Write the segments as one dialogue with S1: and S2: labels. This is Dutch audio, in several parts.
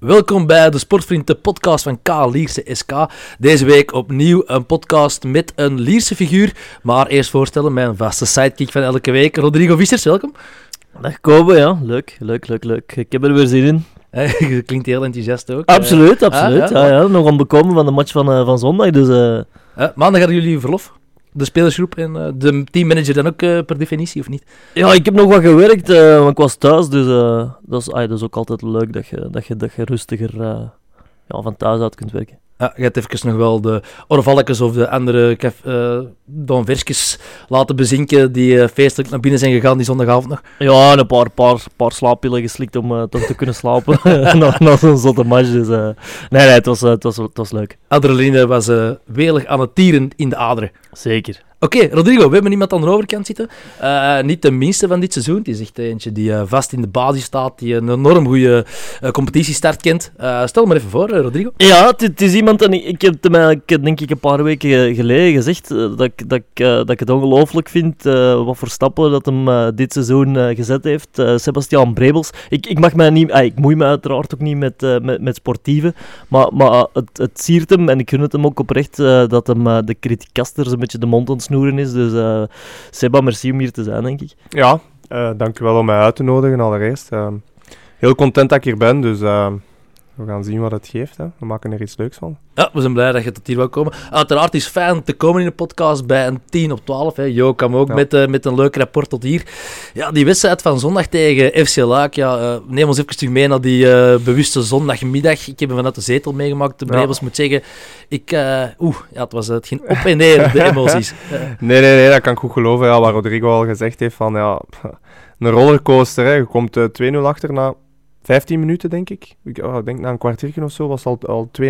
S1: Welkom bij de Sportvriend, de podcast van K Lierse SK. Deze week opnieuw een podcast met een Lierse figuur. Maar eerst voorstellen mijn vaste sidekick van elke week, Rodrigo Vissers. Welkom.
S2: Dag Kobe, ja. Leuk, leuk, leuk, leuk. Ik heb er weer zin in.
S1: Je klinkt heel enthousiast ook.
S2: Absoluut, absoluut.
S1: ah,
S2: ja, ja, Nog aan bekomen van de match van, eh, van zondag, dus... eh,
S1: Eh, maandag hadden jullie verlof. De spelersgroep en eh, de teammanager dan ook eh, per definitie, of niet?
S2: Ja, ik heb nog wat gewerkt, eh, want ik was thuis, dus dat, is, dat is ook altijd leuk dat je, dat je, dat je rustiger ja, van thuis uit kunt werken.
S1: Ja, je hebt even nog wel de orvalletjes of de andere donversjes laten bezinken die eh, feestelijk naar binnen zijn gegaan die zondagavond nog.
S2: Ja, en een paar, paar, paar slaappillen geslikt om eh, toch te kunnen slapen na, na zo'n zotte match. Dus, nee, nee, het was, het, was, het was leuk.
S1: Adrenaline was welig aan het tieren in de aderen.
S2: Zeker.
S1: Oké, Rodrigo, we hebben iemand aan de overkant zitten. Eh, niet de minste van dit seizoen. Het is echt eentje die eh, vast in de basis staat, die een enorm goede eh, competitiestart kent. Stel maar even voor, Rodrigo.
S2: Ja, het, is iemand, en ik, ik heb eigenlijk, denk ik, een paar weken ge- geleden gezegd, dat, ik- dat, ik, dat ik het ongelooflijk vind wat voor stappen dat hem dit seizoen gezet heeft. Sebastian Brebels. Ik, ik, mag mij niet, ah, ik moei me uiteraard ook niet met, met, met sportieven, maar, maar het, het siert hem, en ik gun het hem ook oprecht, dat hem de criticasters een beetje de mond het snoeren is. Dus eh, Seba, merci om hier te zijn, denk ik.
S3: Ja, eh dank wel om mij uit te nodigen allereerst. Ehm, heel content dat ik hier ben, dus ehm, we gaan zien wat het geeft. Hè. We maken er iets leuks van.
S1: Ja, we zijn blij dat je tot hier wou komen. Uiteraard is het fijn te komen in de podcast bij een 10 op 12. Hè. Jo kwam ook
S3: Ja.
S1: met, eh, met een leuk rapport tot hier. Ja, die wedstrijd van zondag tegen FC Luik. Ja, eh, neem ons even mee naar die eh, bewuste zondagmiddag. Ik heb hem vanuit de zetel meegemaakt. De
S3: Ja.
S1: Brebels moet zeggen. Ik, eh, Oeh, ja, het, was, het ging op en neer, de emoties.
S3: Nee, nee, nee, dat kan ik goed geloven. Ja, wat Rodrigo al gezegd heeft, van ja, een rollercoaster. Hè. Je komt eh, 2-0 achter na 15 minuten, denk ik. Ik oh, ik denk na een kwartiertje of zo was het al, al 2-0.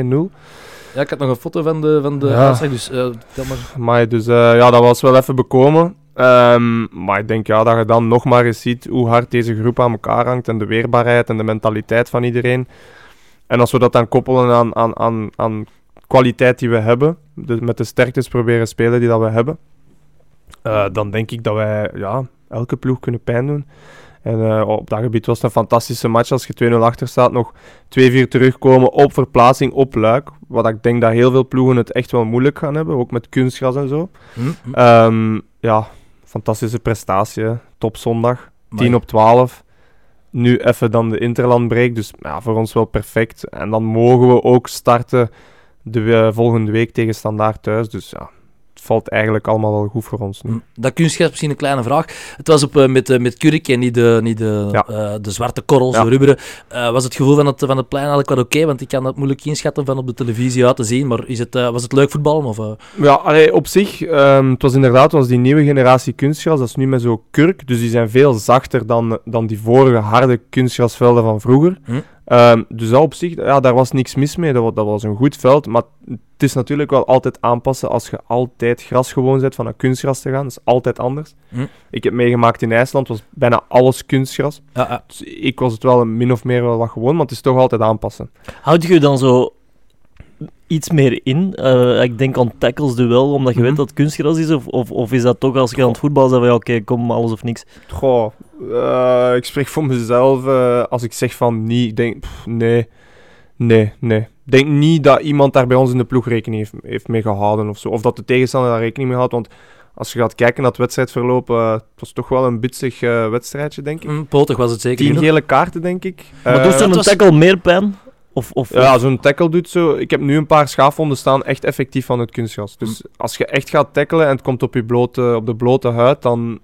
S1: ja, ik had nog een foto van de, van de
S3: Ja.
S1: uitslag, dus eh, vertel maar.
S3: Maar dus eh, ja, dat was wel even bekomen. Ehm, maar ik denk ja, dat je dan nog maar eens ziet hoe hard deze groep aan elkaar hangt en de weerbaarheid en de mentaliteit van iedereen. En als we dat dan koppelen aan, aan, aan, aan kwaliteit die we hebben, dus met de sterktes proberen spelen die dat we hebben, eh, dan denk ik dat wij ja, elke ploeg kunnen pijn doen. En eh, op dat gebied was het een fantastische match. Als je 2-0 achter staat, nog 2-4 terugkomen op verplaatsing op Luik. Wat ik denk dat heel veel ploegen het echt wel moeilijk gaan hebben, ook met kunstgras en zo.
S1: Hm, hm.
S3: Ehm, ja, fantastische prestatie. Top zondag. 10
S1: Amai.
S3: op 12. Nu even dan de interlandbreak. Dus ja, voor ons wel perfect. En dan mogen we ook starten de eh, volgende week tegen Standaard thuis. Dus ja, valt eigenlijk allemaal wel goed voor ons nu.
S1: Hm, Dat kunstgras misschien een kleine vraag. Het was op, eh, met, eh, met kurk en niet de, niet de,
S3: Ja.
S1: eh, de zwarte korrels,
S3: Ja.
S1: de rubberen. Was het gevoel van het, van het plein eigenlijk wel oké? Want ik kan dat moeilijk inschatten van op de televisie uit te zien. Maar is het, was het leuk voetballen? Of?
S3: Ja, allee, op zich, ehm, het was inderdaad was die nieuwe generatie kunstgras. Dat is nu met zo'n kurk. Dus die zijn veel zachter dan, dan die vorige harde kunstgrasvelden van vroeger.
S1: Hm.
S3: Ehm, dus dat op zich, ja, daar was niks mis mee. Dat, wa- dat was een goed veld. Maar het is natuurlijk wel altijd aanpassen als je altijd gras gewoon zet van naar kunstgras te gaan. Dat is altijd anders.
S1: Hm.
S3: Ik heb meegemaakt in IJsland, was bijna alles kunstgras.
S1: Ja, ja.
S3: Dus ik was het wel een min of meer wel wat gewoon, maar het is toch altijd aanpassen.
S2: Houd je dan zo iets meer in? Eh, ik denk aan tackles duel, omdat je
S3: Mhm.
S2: weet dat het kunstgras is, of, of, of is dat toch als je aan het voetbal zegt van ja, oké, kom, alles of niks?
S3: Goh, eh, ik spreek voor mezelf. eh, als ik zeg van niet, ik denk pff, nee, nee, nee. Ik denk niet dat iemand daar bij ons in de ploeg rekening heeft, heeft mee gehouden of zo. Of dat de tegenstander daar rekening mee houdt. Want als je gaat kijken naar het wedstrijdverloop, het was toch wel een bitsig eh, wedstrijdje, denk ik.
S1: Hm, potig was het zeker.
S3: Tien gele kaarten, denk ik.
S2: maar
S3: Eh,
S2: doet zo'n tackle meer pijn? Of, of,
S3: ja, zo'n tackle doet zo. Ik heb nu een paar schaafwonden staan, echt effectief van het kunstgras. Dus als je echt gaat tackelen en het komt op, je blote, op de blote huid, dan,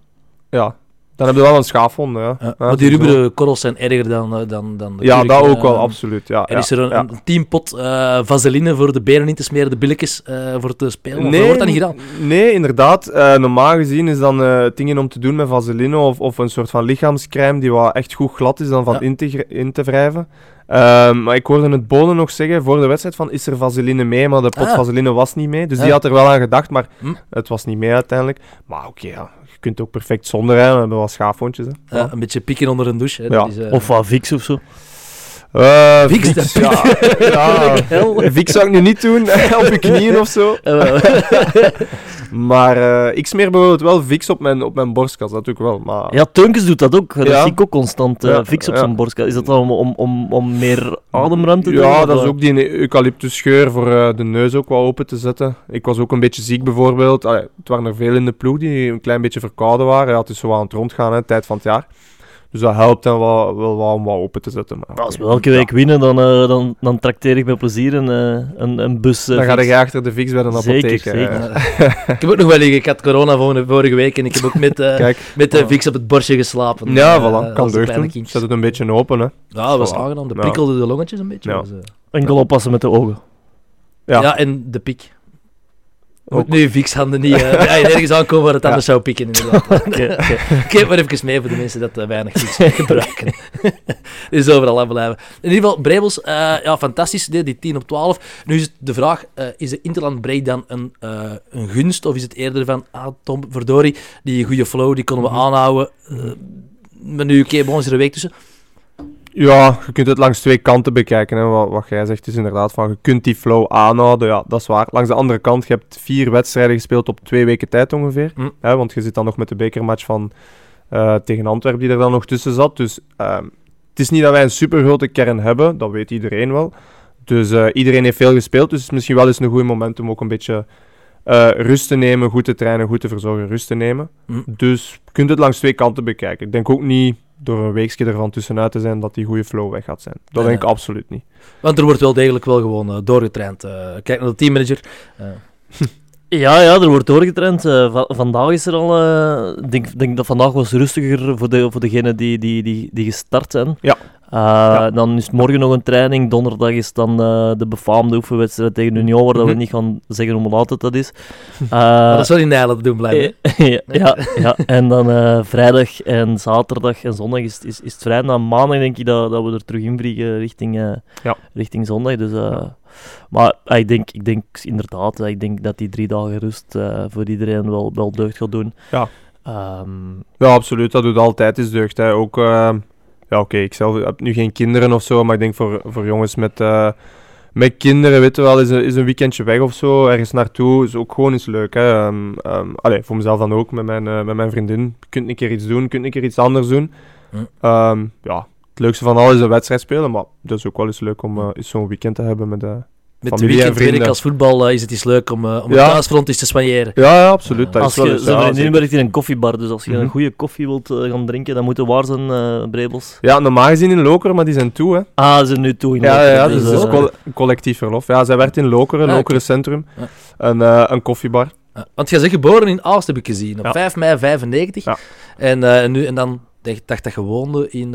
S3: ja, dan heb je wel een schaafwonde. Ja.
S1: Ja, maar die rubberen korrels zijn erger dan, eh, dan, dan de
S3: Ja, dat ook wel, absoluut. Ja, ja,
S1: is er een, een teampot eh vaseline voor de benen in te smeren, de billetjes eh, voor te spelen. Of wordt dat niet gedaan?
S3: nee, inderdaad. Normaal gezien is dan dingen om te doen met vaseline of, of een soort van lichaamscrème die wat echt goed glad is dan van in, te, in te wrijven. Ehm, maar ik hoorde het Bonen nog zeggen voor de wedstrijd van is er vaseline mee, maar de pot
S1: Ah.
S3: vaseline was niet mee. Dus
S1: Ja.
S3: die had er wel aan gedacht, maar
S1: Hm.
S3: het was niet mee uiteindelijk. Maar oké, ja, kunt ook perfect zonder, hè. we hebben wel schaafwondjes. Hè.
S1: Ja, een beetje pikken onder een douche. Hè.
S3: Ja.
S1: Dat is, eh,
S2: of wat Vix of zo?
S3: Eh,
S1: Vix,
S3: Vix,
S1: dat-
S3: ja. ja. Vix zou ik nu niet doen, op je knieën of zo.
S2: Eh,
S3: Maar eh, ik smeer bijvoorbeeld wel Vicks op mijn, op mijn borstkas, dat doe ik wel. Maar...
S2: Ja, Teunkes doet dat ook. Dat
S3: Ja.
S2: zie ik ook constant. eh
S3: Ja,
S2: fix op
S3: ja.
S2: zijn borstkas. Is dat dan om, om, om, om meer ademruimte te
S3: Ja, dat is
S2: eh?
S3: ook die eucalyptusgeur voor eh, de neus ook wat open te zetten. Ik was ook een beetje ziek bijvoorbeeld. Allee, het waren er veel in de ploeg die een klein beetje verkouden waren. Ja, het is zo aan het rondgaan, hè, tijd van het jaar. Dus dat helpt dan wel, wel wat om wat open te zetten. Maar,
S2: Als we elke week winnen, dan, eh, dan, dan trakteer ik met plezier een, eh, een, een bus. eh,
S3: Dan ga je achter de Vicks bij de
S2: Zeker,
S3: apotheek.
S2: zeker.
S1: ik heb ook nog wel liggen. Ik had corona vorige, vorige week en ik heb ook met, eh
S3: Kijk,
S1: met de. Vicks op het borstje geslapen.
S3: ja, voilà. Kan
S1: de
S3: deugd. Zet het een beetje open, hè.
S1: Ja, dat was
S3: Voilà.
S1: aangenaam. De
S3: Ja.
S1: prikkelde de longetjes een beetje.
S3: Ja.
S1: dus, eh,
S2: Enkel oppassen met de ogen.
S3: Ja.
S1: ja. en de pik.
S3: Ook.
S1: Nu Vicks handen niet eh, ja, ergens aankomen waar het
S3: Ja.
S1: anders zou pikken. Inderdaad.
S2: Oké, oké.
S1: Ik geef maar even mee voor de mensen dat eh, weinig Vicks gebruiken. is overal aan blijven. In ieder geval, Brebels, eh, ja, fantastisch. Die, die 10 op 12. Nu is het de vraag, eh, is de Interland Break dan een, eh, een gunst? Of is het eerder van, ah Tom, verdorie, die goede flow, die konden we
S3: Mhm.
S1: aanhouden. Eh, maar nu, oké, bon, is er een week tussen.
S3: Ja, je kunt het langs twee kanten bekijken. Hè. Wat, wat jij zegt is inderdaad van je kunt die flow aanhouden. Ja, dat is waar. Langs de andere kant, je hebt vier wedstrijden gespeeld op twee weken tijd ongeveer.
S1: Hm.
S3: Hè, want je zit dan nog met de bekermatch van eh, tegen Antwerpen die er dan nog tussen zat. Dus ehm, het is niet dat wij een super grote kern hebben, dat weet iedereen wel. Dus eh, iedereen heeft veel gespeeld, dus het is misschien wel eens een goed moment om ook een beetje eh, rust te nemen, goed te trainen, goed te verzorgen, rust te nemen.
S1: Hm.
S3: Dus je kunt het langs twee kanten bekijken. Ik denk ook niet door een weekje ervan tussenuit te zijn dat die goede flow weg gaat zijn. Dat
S1: Nee,
S3: denk ik absoluut niet.
S1: Want er wordt wel degelijk wel gewoon eh, doorgetraind. Eh, kijk naar de teammanager.
S2: Ja, ja, er wordt doorgetraind. Eh, va- vandaag is er al... eh, Ik denk, denk dat vandaag was rustiger voor, de, voor degenen die, die, die, die gestart zijn.
S3: Ja.
S2: Eh, Dan is morgen nog een training. Donderdag is dan de befaamde oefenwedstrijd tegen Union, waar dat we
S3: Mhm.
S2: niet gaan zeggen hoe laat het dat is.
S1: maar dat zou in Nijland doen blijven.
S2: ja, ja, ja, en dan vrijdag en zaterdag en zondag is, is, is het vrij. Na maandag denk ik dat, dat we er terug invliegen richting,
S3: Ja.
S2: richting zondag. Dus, Maar eh, ik, denk, ik denk inderdaad, eh, ik denk dat die drie dagen rust eh, voor iedereen wel, wel deugd gaat doen.
S3: Ja.
S2: Ehm,
S3: Ja, absoluut. Dat doet altijd eens deugd. Hè. Ook, eh, ja, oké, ik zelf heb nu geen kinderen of zo, maar ik denk voor, voor jongens met, eh, met kinderen, weet je wel, is een, is een weekendje weg of zo, ergens naartoe, is ook gewoon eens leuk. Hè. Ehm, ehm, allee, voor mezelf dan ook, met mijn, eh, met mijn vriendin. Je kunt een keer iets doen, je kunt een keer iets anders doen.
S1: Hm.
S3: Ehm, ja, het leukste van alles is een wedstrijd spelen, maar dat is ook wel eens leuk om eh, zo'n weekend te hebben met... eh
S1: Met weekendwerk
S3: vrienden.
S1: als voetbal eh, is het iets leuk om, eh, om
S3: Ja.
S1: het thuisfront eens te soigneren.
S3: ja, ja, absoluut. Dat
S2: als
S3: is wel
S2: je,
S3: ja, zeker.
S2: werkt in een koffiebar, dus als je
S3: Mhm.
S2: een goede koffie wilt gaan drinken, dan moet het waar zijn, Brebels.
S3: ja, normaal gezien in Lokeren, maar die zijn toe, hè.
S2: Ah, ze zijn nu toe in
S3: Ja, ja, ja,
S2: dus,
S3: dus dat is coll- collectief verlof. Ja, zij werkt in Lokeren,
S1: Ah,
S3: Lokeren. Centrum. Een, een koffiebar.
S1: Want jij bent geboren in Aalst, heb ik gezien, op
S3: Ja.
S1: 5 mei 95.
S3: Ja.
S1: En, nu, en dan dacht dacht dat je woonde in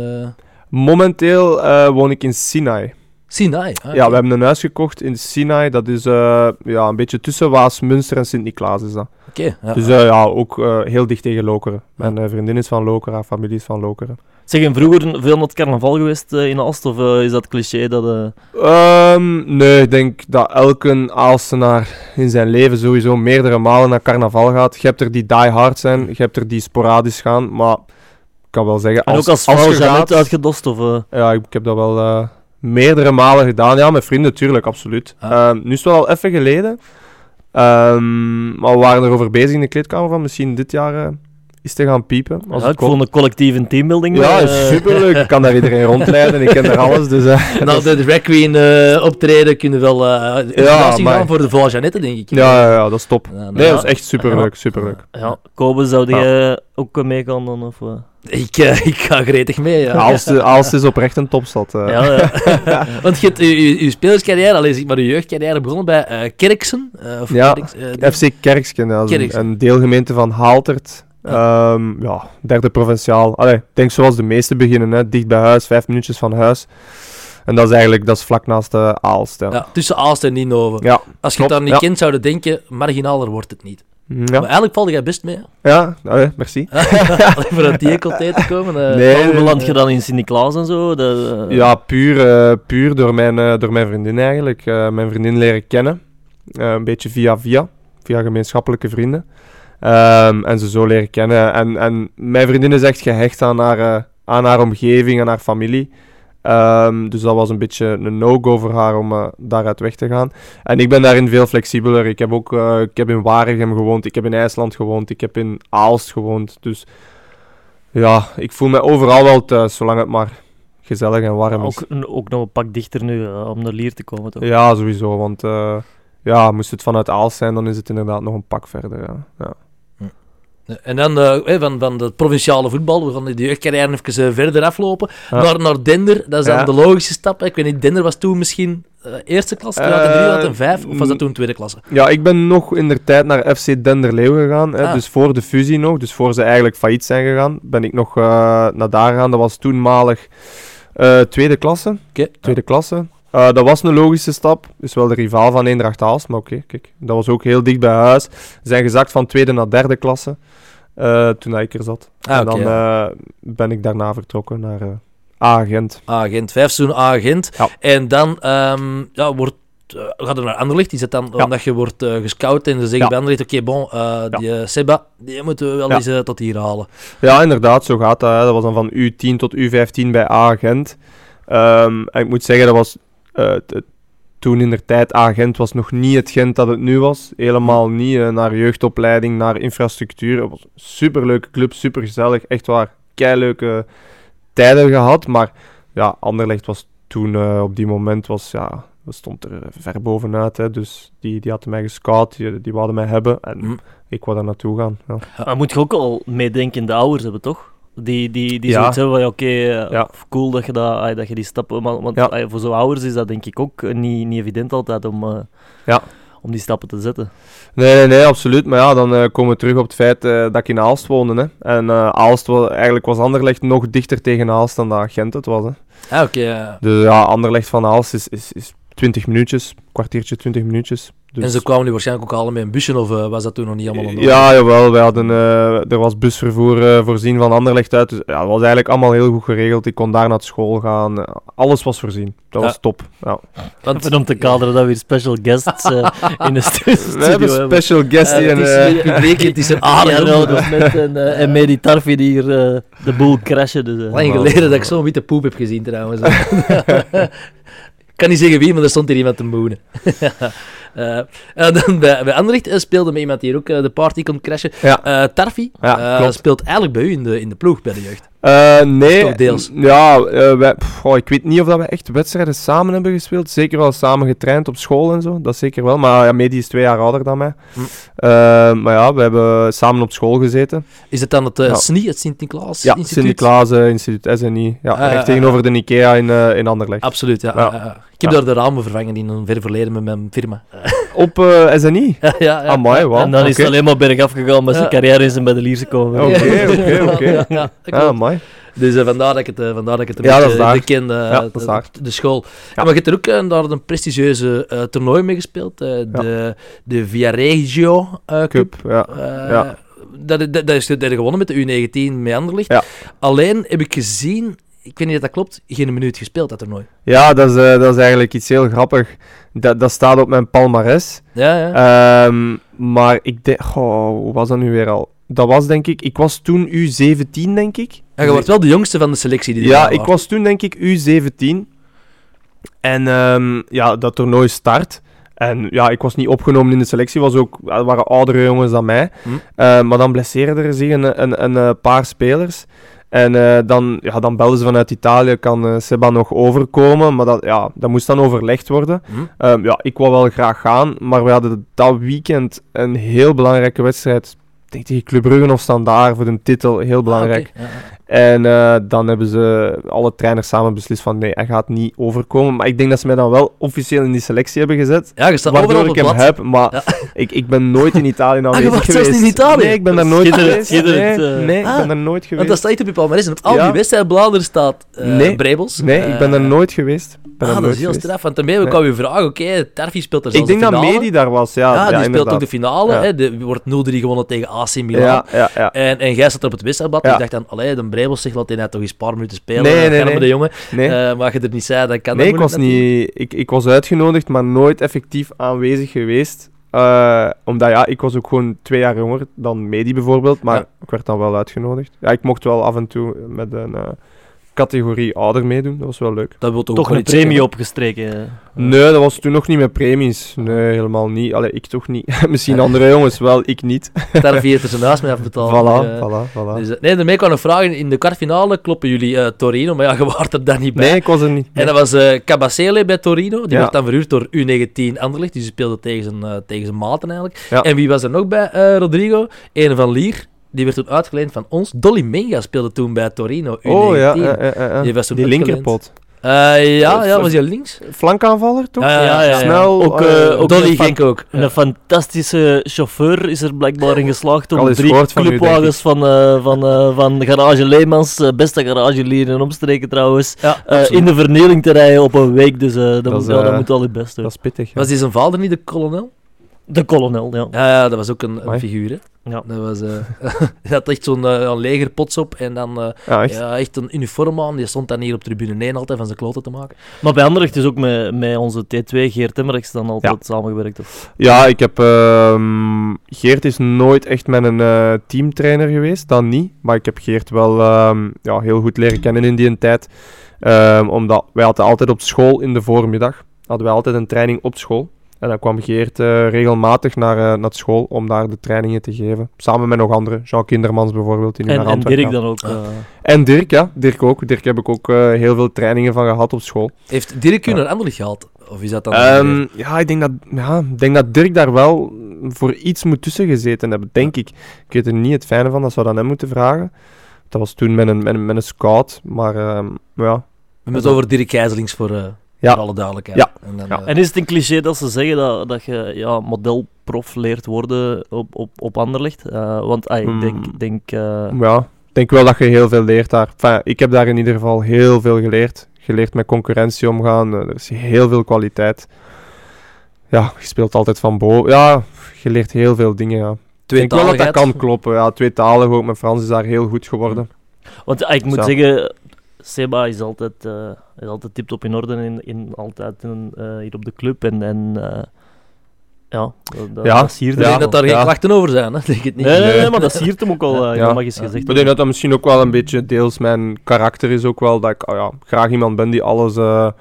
S3: Momenteel eh, woon ik in Sinai.
S1: Sinai. Ah,
S3: Ja, we hebben een huis gekocht in Sinai. Dat is eh, ja, een beetje tussen Waasmunster en Sint-Niklaas is dat.
S1: Oké, ja.
S3: Dus ja, ook eh, heel dicht tegen Lokeren. Mijn vriendin is van Lokeren, haar familie is van Lokeren.
S2: Zeg, en vroeger veel naar het carnaval geweest in Aalst, of is dat cliché dat... eh,
S3: Ehm, nee, ik denk dat elke Aalstenaar in zijn leven sowieso meerdere malen naar carnaval gaat. Je hebt er die die hard zijn, je hebt er die sporadisch gaan, maar kan wel zeggen...
S2: En ook als
S3: als
S2: vrouw
S3: je
S2: Jeannette
S3: gaat-
S2: uitgedost, of... eh,
S3: Ja, ik, ik heb dat wel eh, meerdere malen gedaan. Ja, met vrienden natuurlijk, absoluut.
S1: Ah.
S3: Ehm, nu is het wel al even geleden. Ehm, maar we waren erover bezig in de kleedkamer van misschien dit jaar eh is te gaan piepen. Als
S2: ja, ik vond een collectieve teambuilding.
S3: Ja,
S2: eh,
S3: is superleuk. Ik kan daar iedereen rondleiden. Ik ken daar alles. Dus, eh,
S1: Na de drag queen eh, optreden kunnen we wel eh inspiratie
S3: maar-
S1: gaan voor de Voile Jeannette, denk ik.
S3: ja, ja, ja, dat is top.
S1: Ja, nou
S3: Nee,
S1: ja.
S3: dat is echt superleuk. Superleuk.
S2: Ja, Kobe, zou jij ook eh, meegaan dan? Of?
S1: Ik, ik ga gretig mee, ja.
S3: Aalst, Aalst is oprecht een topstad. eh.
S2: Ja, ja.
S1: Want je hebt je, je, je spelerscarrière, alleen zeg maar je jeugdcarrière, begonnen bij eh Kerksen. eh, of
S3: Ja,
S1: Kerks-
S3: FC ja, een,
S1: Kerksken.
S3: een deelgemeente van Haaltert. Ehm, ja, derde provinciaal. Allee, ik denk zoals de meeste beginnen, hè, dicht bij huis, vijf minuutjes van huis. En dat is eigenlijk dat is vlak naast de Aalst. Ja.
S1: ja, tussen Aalst en Nienhoven.
S3: Ja.
S1: Als je het daar niet
S3: ja.
S1: kent, zouden denken, marginaler wordt het niet. Maar
S3: Ja,
S1: eigenlijk valt jij best mee.
S3: ja allee, merci.
S1: Alleen voor uit die te komen. eh.
S3: Nee,
S2: Hoe
S3: nee,
S2: beland je dan in Sint-Niklaas en zo? De, eh,
S3: Ja, puur, eh, puur door, mijn, eh, door mijn vriendin eigenlijk. Eh, mijn vriendin leren kennen. Eh, een beetje via via. Via gemeenschappelijke vrienden. Ehm, en ze zo leren kennen. En, en mijn vriendin is echt gehecht aan haar, eh, aan haar omgeving, aan haar familie. Ehm, dus dat was een beetje een no-go voor haar om eh, daaruit weg te gaan. En ik ben daarin veel flexibeler. Ik heb ook eh, ik heb in Waregem gewoond, ik heb in IJsland gewoond, ik heb in Aalst gewoond. Dus ja, ik voel me overal wel thuis, zolang het maar gezellig en warm is.
S2: Ook, ook nog een pak dichter nu om naar Lier te komen, toch?
S3: Ja, sowieso. Want ja, moest het vanuit Aalst zijn, dan is het inderdaad nog een pak verder. Ja. Ja.
S1: En dan eh, van, van het provinciale voetbal, we gaan de jeugdcarrière even eh, verder aflopen,
S3: Ja.
S1: naar, naar Dender. Dat is dan
S3: Ja.
S1: de logische stap. Ik weet niet, Dender was toen misschien eh, eerste klas, 2003, 2005, of was dat toen tweede klasse?
S3: Ja, ik ben nog in de tijd naar FC Denderleeuw gegaan. Hè,
S1: Ah.
S3: Dus voor de fusie nog. Dus voor ze eigenlijk failliet zijn gegaan. Ben ik nog naar daar gegaan. Dat was toenmalig tweede klasse. Tweede klasse. Eh, dat was een logische stap. Dus wel de rivaal van Eendracht Aalst. Maar oké, kijk. Dat was ook heel dicht bij huis. Ze zijn gezakt van tweede naar derde klasse. eh, toen ik er zat.
S1: Ah,
S3: en dan eh, ben ik daarna vertrokken naar A-Gent.
S1: agent, vijf seizoen agent.
S3: Ja.
S1: En dan ehm, ja, wordt, gaat er naar Anderlecht. Is het dan
S3: Ja.
S1: omdat je wordt eh, gescout en ze zeggen
S3: Ja.
S1: bij Anderlecht, oké, bon, die Seba, die moeten we wel eens tot hier halen.
S3: Ja, inderdaad, zo gaat dat. Hè. Dat was dan van U10 tot U15 bij A-Gent. Ehm, en ik moet zeggen, dat was eh, toen in de tijd A-Gent was nog niet het Gent dat het nu was. Helemaal niet. eh, naar jeugdopleiding, naar infrastructuur. Het was een superleuke club, supergezellig. Echt waar, keileuke tijden gehad. Maar ja, Anderlecht was toen op die moment, was, ja, dat stond er ver bovenuit. Hè. Dus die, die hadden mij gescout, die, die wilden mij hebben. En
S1: Hm.
S3: ik wou daar naartoe gaan. Ja.
S2: Maar moet je ook al meedenkende ouders hebben, toch? Die, die, die
S3: Ja.
S2: zoiets hebben oké, eh,
S3: Ja.
S2: cool dat je, dat, ah, dat je die stappen... Maar, want
S3: Ja.
S2: ah, voor zo'n ouders is dat denk ik ook eh, niet, niet evident altijd om, eh,
S3: Ja.
S2: om die stappen te zetten.
S3: Nee, nee, nee, absoluut. Maar ja, dan eh, komen we terug op het feit eh, dat ik in Aalst woonde. Hè. En eh, Aalst, wa- eigenlijk was Anderlecht nog dichter tegen Aalst dan dat Gent het was. Hè.
S1: Ah, oké. ja.
S3: Dus ja, Anderlecht van Aalst is, is, is 20 minuutjes, kwartiertje, 20 minuutjes. Dus...
S1: En ze kwamen nu waarschijnlijk ook halen met een busje, of eh, was dat toen nog niet allemaal onder?
S3: Ja, jawel. Wij hadden, eh, er was busvervoer eh, voorzien van Anderlecht uit. Dus ja, dat was eigenlijk allemaal heel goed geregeld. Ik kon daar naar school gaan. Alles was voorzien. Dat
S1: Ja.
S3: was top. Ja.
S1: Want,
S2: Even om te kaderen dat we weer special guests eh, in de stu- studio
S3: We hebben special guest
S1: eh,
S3: die
S1: het is publiek, het is een aardig.
S2: met en, en Medi Tarfi die hier de boel crashen. Dus.
S1: Lang geleden dat ik zo'n witte poep heb gezien trouwens. Ik kan niet zeggen wie, maar er stond hier iemand te moenen. Eh, en dan bij, bij Anderlecht eh, speelde met iemand die hier ook eh, de party kon crashen.
S3: Ja.
S1: Eh, Tarfi
S3: Ja,
S1: eh, speelt eigenlijk bij u in de, in de ploeg bij de jeugd.
S3: Eh, nee,
S1: Toch deels?
S3: ja, eh, wij, pff, oh, ik weet niet of dat we echt wedstrijden samen hebben gespeeld. Zeker wel samen getraind op school en zo, dat zeker wel. Maar ja, Medi is twee jaar ouder dan mij.
S1: Hm.
S3: Eh, maar ja, we hebben samen op school gezeten.
S1: Is het dan het
S3: Ja.
S1: SNI, het Sint-Niklaas
S3: Ja,
S1: Instituut?
S3: Sint-Niklaas Instituut SNI. Ja,
S1: Ah, ja,
S3: tegenover de Ikea in, in Anderlecht.
S1: Absoluut, ja.
S3: Ja.
S1: Ik heb daar de ramen vervangen in een ver verleden met mijn firma.
S3: Op SNI?
S1: ja, ja.
S3: Amai,
S2: en dan is het alleen maar bergaf gegaan met zijn carrière in zijn bij de Lierse komen.
S3: Oké, oké, oké.
S1: Dus eh, vandaar dat ik het, eh, vandaar dat ik het een
S3: Ja, dat
S1: beetje
S3: is daar.
S1: ken, eh,
S3: Ja,
S1: de, de school.
S3: Ja.
S1: Maar je hebt er ook eh, daar een prestigieuze eh, toernooi mee gespeeld. eh, de, de Viareggio eh, Cup.
S3: Ja.
S1: Eh, dat, dat, dat is dat gewonnen met de U19 met Anderlecht.
S3: Ja.
S1: Alleen heb ik gezien, ik weet niet of dat klopt, geen minuut gespeeld dat toernooi.
S3: Ja, dat is, eh, dat is eigenlijk iets heel grappig. Dat, dat staat op mijn palmares.
S1: Ja, ja.
S3: Ehm, maar ik denk, goh, hoe was dat nu weer al? Dat was denk ik, ik was toen U17 denk ik.
S1: Je wordt wel de jongste van de selectie die
S3: Ja, ik
S1: was.
S3: was toen denk ik U17. En ehm, ja, dat toernooi start. En ja, ik was niet opgenomen in de selectie. Was ook, er waren oudere jongens dan mij.
S1: Hm.
S3: Eh, maar dan blesseerden er zich een, een, een, eh, paar spelers. En eh, dan, ja, dan belden ze vanuit Italië, kan eh, Seba nog overkomen? Maar dat, ja, dat moest dan overlegd worden.
S1: Hm?
S3: Ehm, ja, ik wou wel graag gaan, maar we hadden dat weekend een heel belangrijke wedstrijd. Ik denk tegen Club Brugge of Standaard voor de titel, heel belangrijk.
S1: Ah, ja.
S3: En eh, dan hebben ze alle trainers samen beslist van nee, hij gaat niet overkomen. Maar ik denk dat ze mij dan wel officieel in die selectie hebben gezet.
S1: Ja, je staat
S3: Waardoor
S1: op
S3: ik
S1: het
S3: hem
S1: blad.
S3: heb, maar
S1: Ja.
S3: ik, ik ben nooit in Italië aanwezig
S1: was zelfs
S3: geweest.
S1: niet in Italië?
S3: Nee, ik ben daar nooit geweest. Nee,
S2: eh.
S3: nee, ik
S1: Ah,
S3: ben daar nooit
S1: Want
S3: geweest.
S1: dat staat op je palmarès. En op al
S3: Ja.
S1: die wedstrijdbladeren staat eh
S3: Nee.
S1: Brebels.
S3: Nee, ik ben daar nooit geweest. Ben
S1: Ah, dat is heel straf. Want daarmee
S3: Nee.
S1: kwam je vragen, oké, Tarfi speelt er zelfs
S3: Ik denk
S1: de
S3: dat. Medi daar was, ja.
S1: Ja,
S3: ja,
S1: die speelt
S3: inderdaad.
S1: ook de finale.
S3: Ja.
S1: Hè. De, wordt 0-3 gewonnen tegen AC Milan.
S3: Ja, ja, ja.
S1: En, en jij zat op het wisselblad.
S3: Ja.
S1: Ik dacht dan, allee, de Brebels zegt, laat hij toch eens een paar minuten spelen.
S3: Nee,
S1: Nee,
S3: nee, nee.
S1: de jongen.
S3: Nee,
S1: Eh, maar je er niet zei, dan kan
S3: nee
S1: dat
S3: ik, was niet, ik, ik was uitgenodigd, maar nooit effectief aanwezig geweest. Eh, omdat ja, ik was ook gewoon twee jaar jonger dan Medi bijvoorbeeld, maar
S1: Ja.
S3: ik werd dan wel uitgenodigd. Ja, ik mocht wel af en toe met een eh, categorie ouder meedoen. Dat was wel leuk.
S1: Dat wil toch,
S2: Toch een premie
S1: zeggen,
S2: opgestreken.
S3: Nee, dat was toen nog niet met premies. Nee, helemaal niet. Allee, ik toch niet. Misschien andere jongens wel, ik niet.
S1: Daar viert er zijn huis mee afbetaald.
S3: Voilà,
S1: Eh,
S3: voilà, voilà.
S1: dus, eh, nee, daarmee kwam nog vragen. In de kwartfinale kloppen jullie eh, Torino, maar ja, je waart er daar niet bij.
S3: Nee, ik was er niet.
S1: En dat was eh Cabasele bij Torino. Die
S3: Ja.
S1: werd dan verhuurd door U19 Anderlecht. Die speelde tegen zijn, eh, tegen zijn maten eigenlijk.
S3: Ja.
S1: En wie was er nog bij eh, Rodrigo? Een van Lier. Die werd toen uitgeleend van ons. Dolly Menga speelde toen bij Torino. U19.
S3: Oh ja.
S1: Die was toen
S3: die
S1: uitgeleend.
S3: linkerpot.
S1: Eh, ja, ja, was hij links?
S3: Flankaanvaller, toch?
S1: Ja, ja, ja, ja.
S3: Snel.
S2: Ook,
S3: eh,
S2: eh, ook
S1: Dolly Genk ook.
S2: Een fantastische chauffeur is er blijkbaar in geslaagd om drie clubwagens van, eh, van, eh, van Garage Leemans, eh, beste garage hier in omstreken trouwens, eh, in de vernieling te rijden op een week. Dus eh, dat,
S3: Dat
S2: moet,
S3: is,
S2: ja, dat
S3: eh,
S2: moet wel je best doen.
S3: Dat is pittig. ja.
S1: Was die zijn vader niet de kolonel?
S2: De kolonel, ja.
S1: Ja, ja dat was ook een, figuur. Hè.
S2: Ja.
S1: Dat was, eh die had echt zo'n een legerpots op en dan eh,
S3: Ja, echt.
S1: ja, echt een uniform aan. Die stond dan hier op tribune 1 altijd van zijn kloten te maken.
S2: Maar bij Anderlecht is ook met, met onze T2 Geert Emmerich dan altijd samengewerkt. Of?
S3: Ja, ik heb... ehm, Geert is nooit echt met een eh, teamtrainer geweest, dat niet. Maar ik heb Geert wel ehm, ja, heel goed leren kennen in die tijd. Ehm, omdat wij hadden altijd op school in de voormiddag, hadden wij altijd een training op school. En dan kwam Geert eh, regelmatig naar, eh, naar school om daar de trainingen te geven. Samen met nog anderen. Jean Kindermans bijvoorbeeld, die nu
S2: En,
S3: naar
S2: en Dirk
S3: gaat.
S2: dan ook. Eh.
S3: En Dirk, ja. Dirk ook. Dirk heb ik ook eh, heel veel trainingen van gehad op school.
S1: Heeft Dirk u naar Anderlecht gehaald? Of is dat dan...
S3: Ehm, ja, ik denk dat, ja, ik denk dat Dirk daar wel voor iets moet tussen gezeten hebben, denk ik. Ik weet er niet het fijne van, dat zou dan hem moeten vragen. Dat was toen met een, met een, met een scout, maar ehm, ja.
S1: We hebben het over Dirk Gijzelings voor, eh,
S3: Ja.
S1: voor alle duidelijkheid.
S3: Ja.
S1: En dan,
S3: Ja.
S1: eh,
S2: En is het een cliché dat ze zeggen dat, dat je ja, modelprof leert worden op, op, op Anderlecht? Eh, want ah, ik
S3: Hmm.
S2: denk... denk eh,
S3: ja, ik denk wel dat je heel veel leert daar. Enfin, ik heb daar in ieder geval heel veel geleerd. Geleerd met concurrentie omgaan, er is heel veel kwaliteit. Ja, je speelt altijd van boven. Ja, je leert heel veel dingen, ja. Ik denk wel dat dat kan kloppen. Ja, tweetalig ook. Mijn Frans is daar heel goed geworden.
S2: Want ah, ik moet
S3: Zo.
S2: zeggen, Seba is altijd, eh is altijd tip-top in orde in, in, altijd in, eh, hier op de club. En, en eh, ja, dat,
S3: Ja,
S2: dat siert
S1: Ik denk dat daar
S3: ja.
S1: geen klachten over zijn, hè? Denk het niet.
S2: Nee, nee, nee,
S3: Nee.
S2: maar dat siert hem ook al,
S3: Ja.
S2: mag eens
S1: Ja.
S2: gezegd
S3: Ik denk dat dat misschien ook wel een beetje deels mijn karakter is ook wel. Dat ik oh ja, graag iemand ben die alles eh,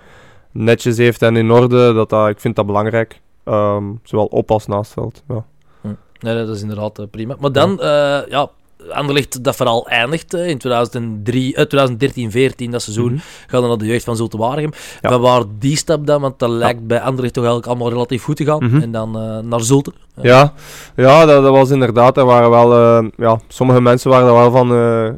S3: netjes heeft en in orde. Dat, dat, ik vind dat belangrijk. Ehm, zowel op als naast veld. Ja.
S1: Nee, nee, dat is inderdaad prima. Maar dan, eh ja, Anderlecht dat vooral eindigt eh, in 2003, eh, 2013, 14 dat seizoen.
S3: Mhm.
S1: Gaan dan naar de jeugd van Zulte Waregem.
S3: Ja.
S1: Van waar die stap dan? Want dat lijkt bij Anderlecht toch eigenlijk allemaal relatief goed te gaan.
S3: Mhm.
S1: En dan eh, naar Zulte. Eh,
S3: Ja, ja dat, dat was inderdaad. Er waren wel, eh, ja, sommige mensen waren er wel van eh,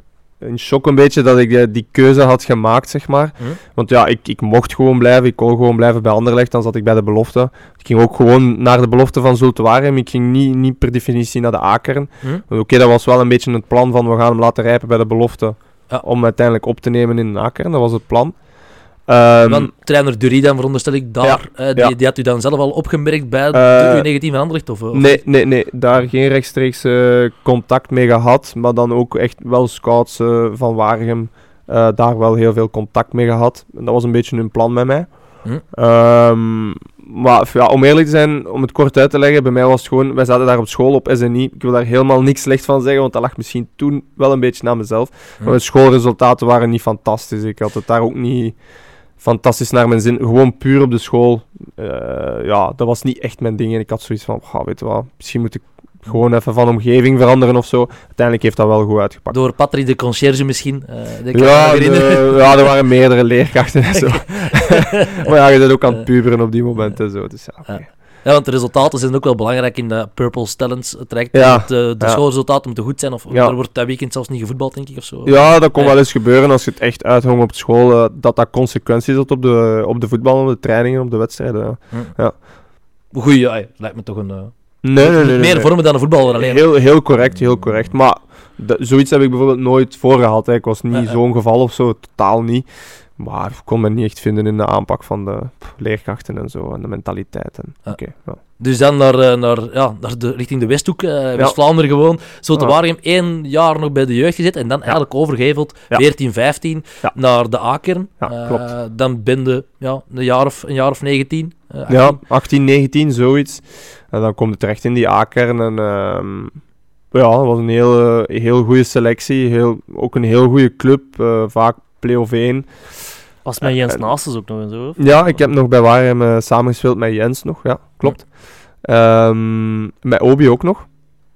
S3: in shock een beetje dat ik eh, die keuze had gemaakt, zeg maar.
S1: Mhm.
S3: Want ja, ik, ik mocht gewoon blijven. Ik kon gewoon blijven bij Anderlecht. Dan zat ik bij de belofte. Ik ging ook gewoon naar de belofte van Zulte Waregem. Ik ging niet, niet per definitie naar de A-kern.
S1: Hm?
S3: Oké, dat was wel een beetje het plan van we gaan hem laten rijpen bij de belofte.
S1: Ja.
S3: Om uiteindelijk op te nemen in de A-kern. Dat was het plan. Ehm,
S1: Want trainer Dury dan, veronderstel ik, daar, eh, die,
S3: ja.
S1: die had u dan zelf al opgemerkt bij
S3: Eh,
S1: de U19 van Anderlecht? Of, of-
S3: Nee, nee, nee. Daar geen rechtstreeks contact mee gehad. Maar dan ook echt wel scouts eh, van Waregem. eh, daar wel heel veel contact mee gehad. En dat was een beetje hun plan met mij.
S1: Hm.
S3: Ehm, maar ja, om eerlijk te zijn, om het kort uit te leggen, bij mij was het gewoon... Wij zaten daar op school op SNI. Ik wil daar helemaal niks slecht van zeggen, want dat lag misschien toen wel een beetje naar mezelf.
S1: Hm.
S3: Maar de schoolresultaten waren niet fantastisch. Ik had het daar ook niet fantastisch naar mijn zin. Gewoon puur op de school. Eh, ja, dat was niet echt mijn ding. En ik had zoiets van, "Goh, weet je wat, misschien moet ik gewoon even van omgeving veranderen of zo. Uiteindelijk heeft dat wel goed uitgepakt.
S1: Door Patrick de Concierge misschien? eh,
S3: Ja, de- ja, er waren meerdere leerkrachten en zo. maar ja, je bent ook aan het puberen op die momenten en zo. Dus ja.
S1: Ja. Want de resultaten zijn ook wel belangrijk in de Purple Talents traject.
S3: Ja.
S1: Dat, eh, de
S3: Ja.
S1: schoolresultaten moeten goed zijn. Of
S3: Ja.
S1: er wordt dat weekend zelfs niet gevoetbald, denk ik, of zo.
S3: Ja, dat kon wel eens gebeuren als je het echt uithong op school, eh, dat dat consequenties had op de, op de voetbal, op de trainingen, op de wedstrijden. ja.
S1: Goeie, ja, lijkt me toch een... eh,
S3: Nee, nee, nee.
S1: meer
S3: nee.
S1: vormen dan een voetballer alleen.
S3: Heel, heel correct, heel correct. Maar zoiets heb ik bijvoorbeeld nooit voorgehad. Hè. Ik was niet zo'n geval of zo, totaal niet. Maar ik kon me niet echt vinden in de aanpak van de pff, leerkrachten en zo, en de mentaliteit. En,
S1: Ja. Dus dan naar, eh, naar, ja, naar de, richting de Westhoek, eh West-Vlaanderen gewoon. Zo te. Waregem één jaar nog bij de jeugd gezet en dan eigenlijk overgeheveld,
S3: Ja.
S1: 14, 15,
S3: Ja.
S1: naar de A-kern.
S3: Ja,
S1: Eh. Dan ben je ja, een, jaar of, een jaar of 19. eh, 18.
S3: Ja, 18, 19, zoiets. En dan komt het terecht in die A-kern. En ehm, ja, dat was een heel, heel goede selectie. Heel, ook een heel goede club. vaak play-off 1.
S2: Was met Jens
S3: Eh,
S2: Naastens ook nog en zo. of?
S3: Ja, ik heb nog bij Waarhem eh, samengespeeld met Jens nog, ja, klopt. Ehm, met Obi ook nog.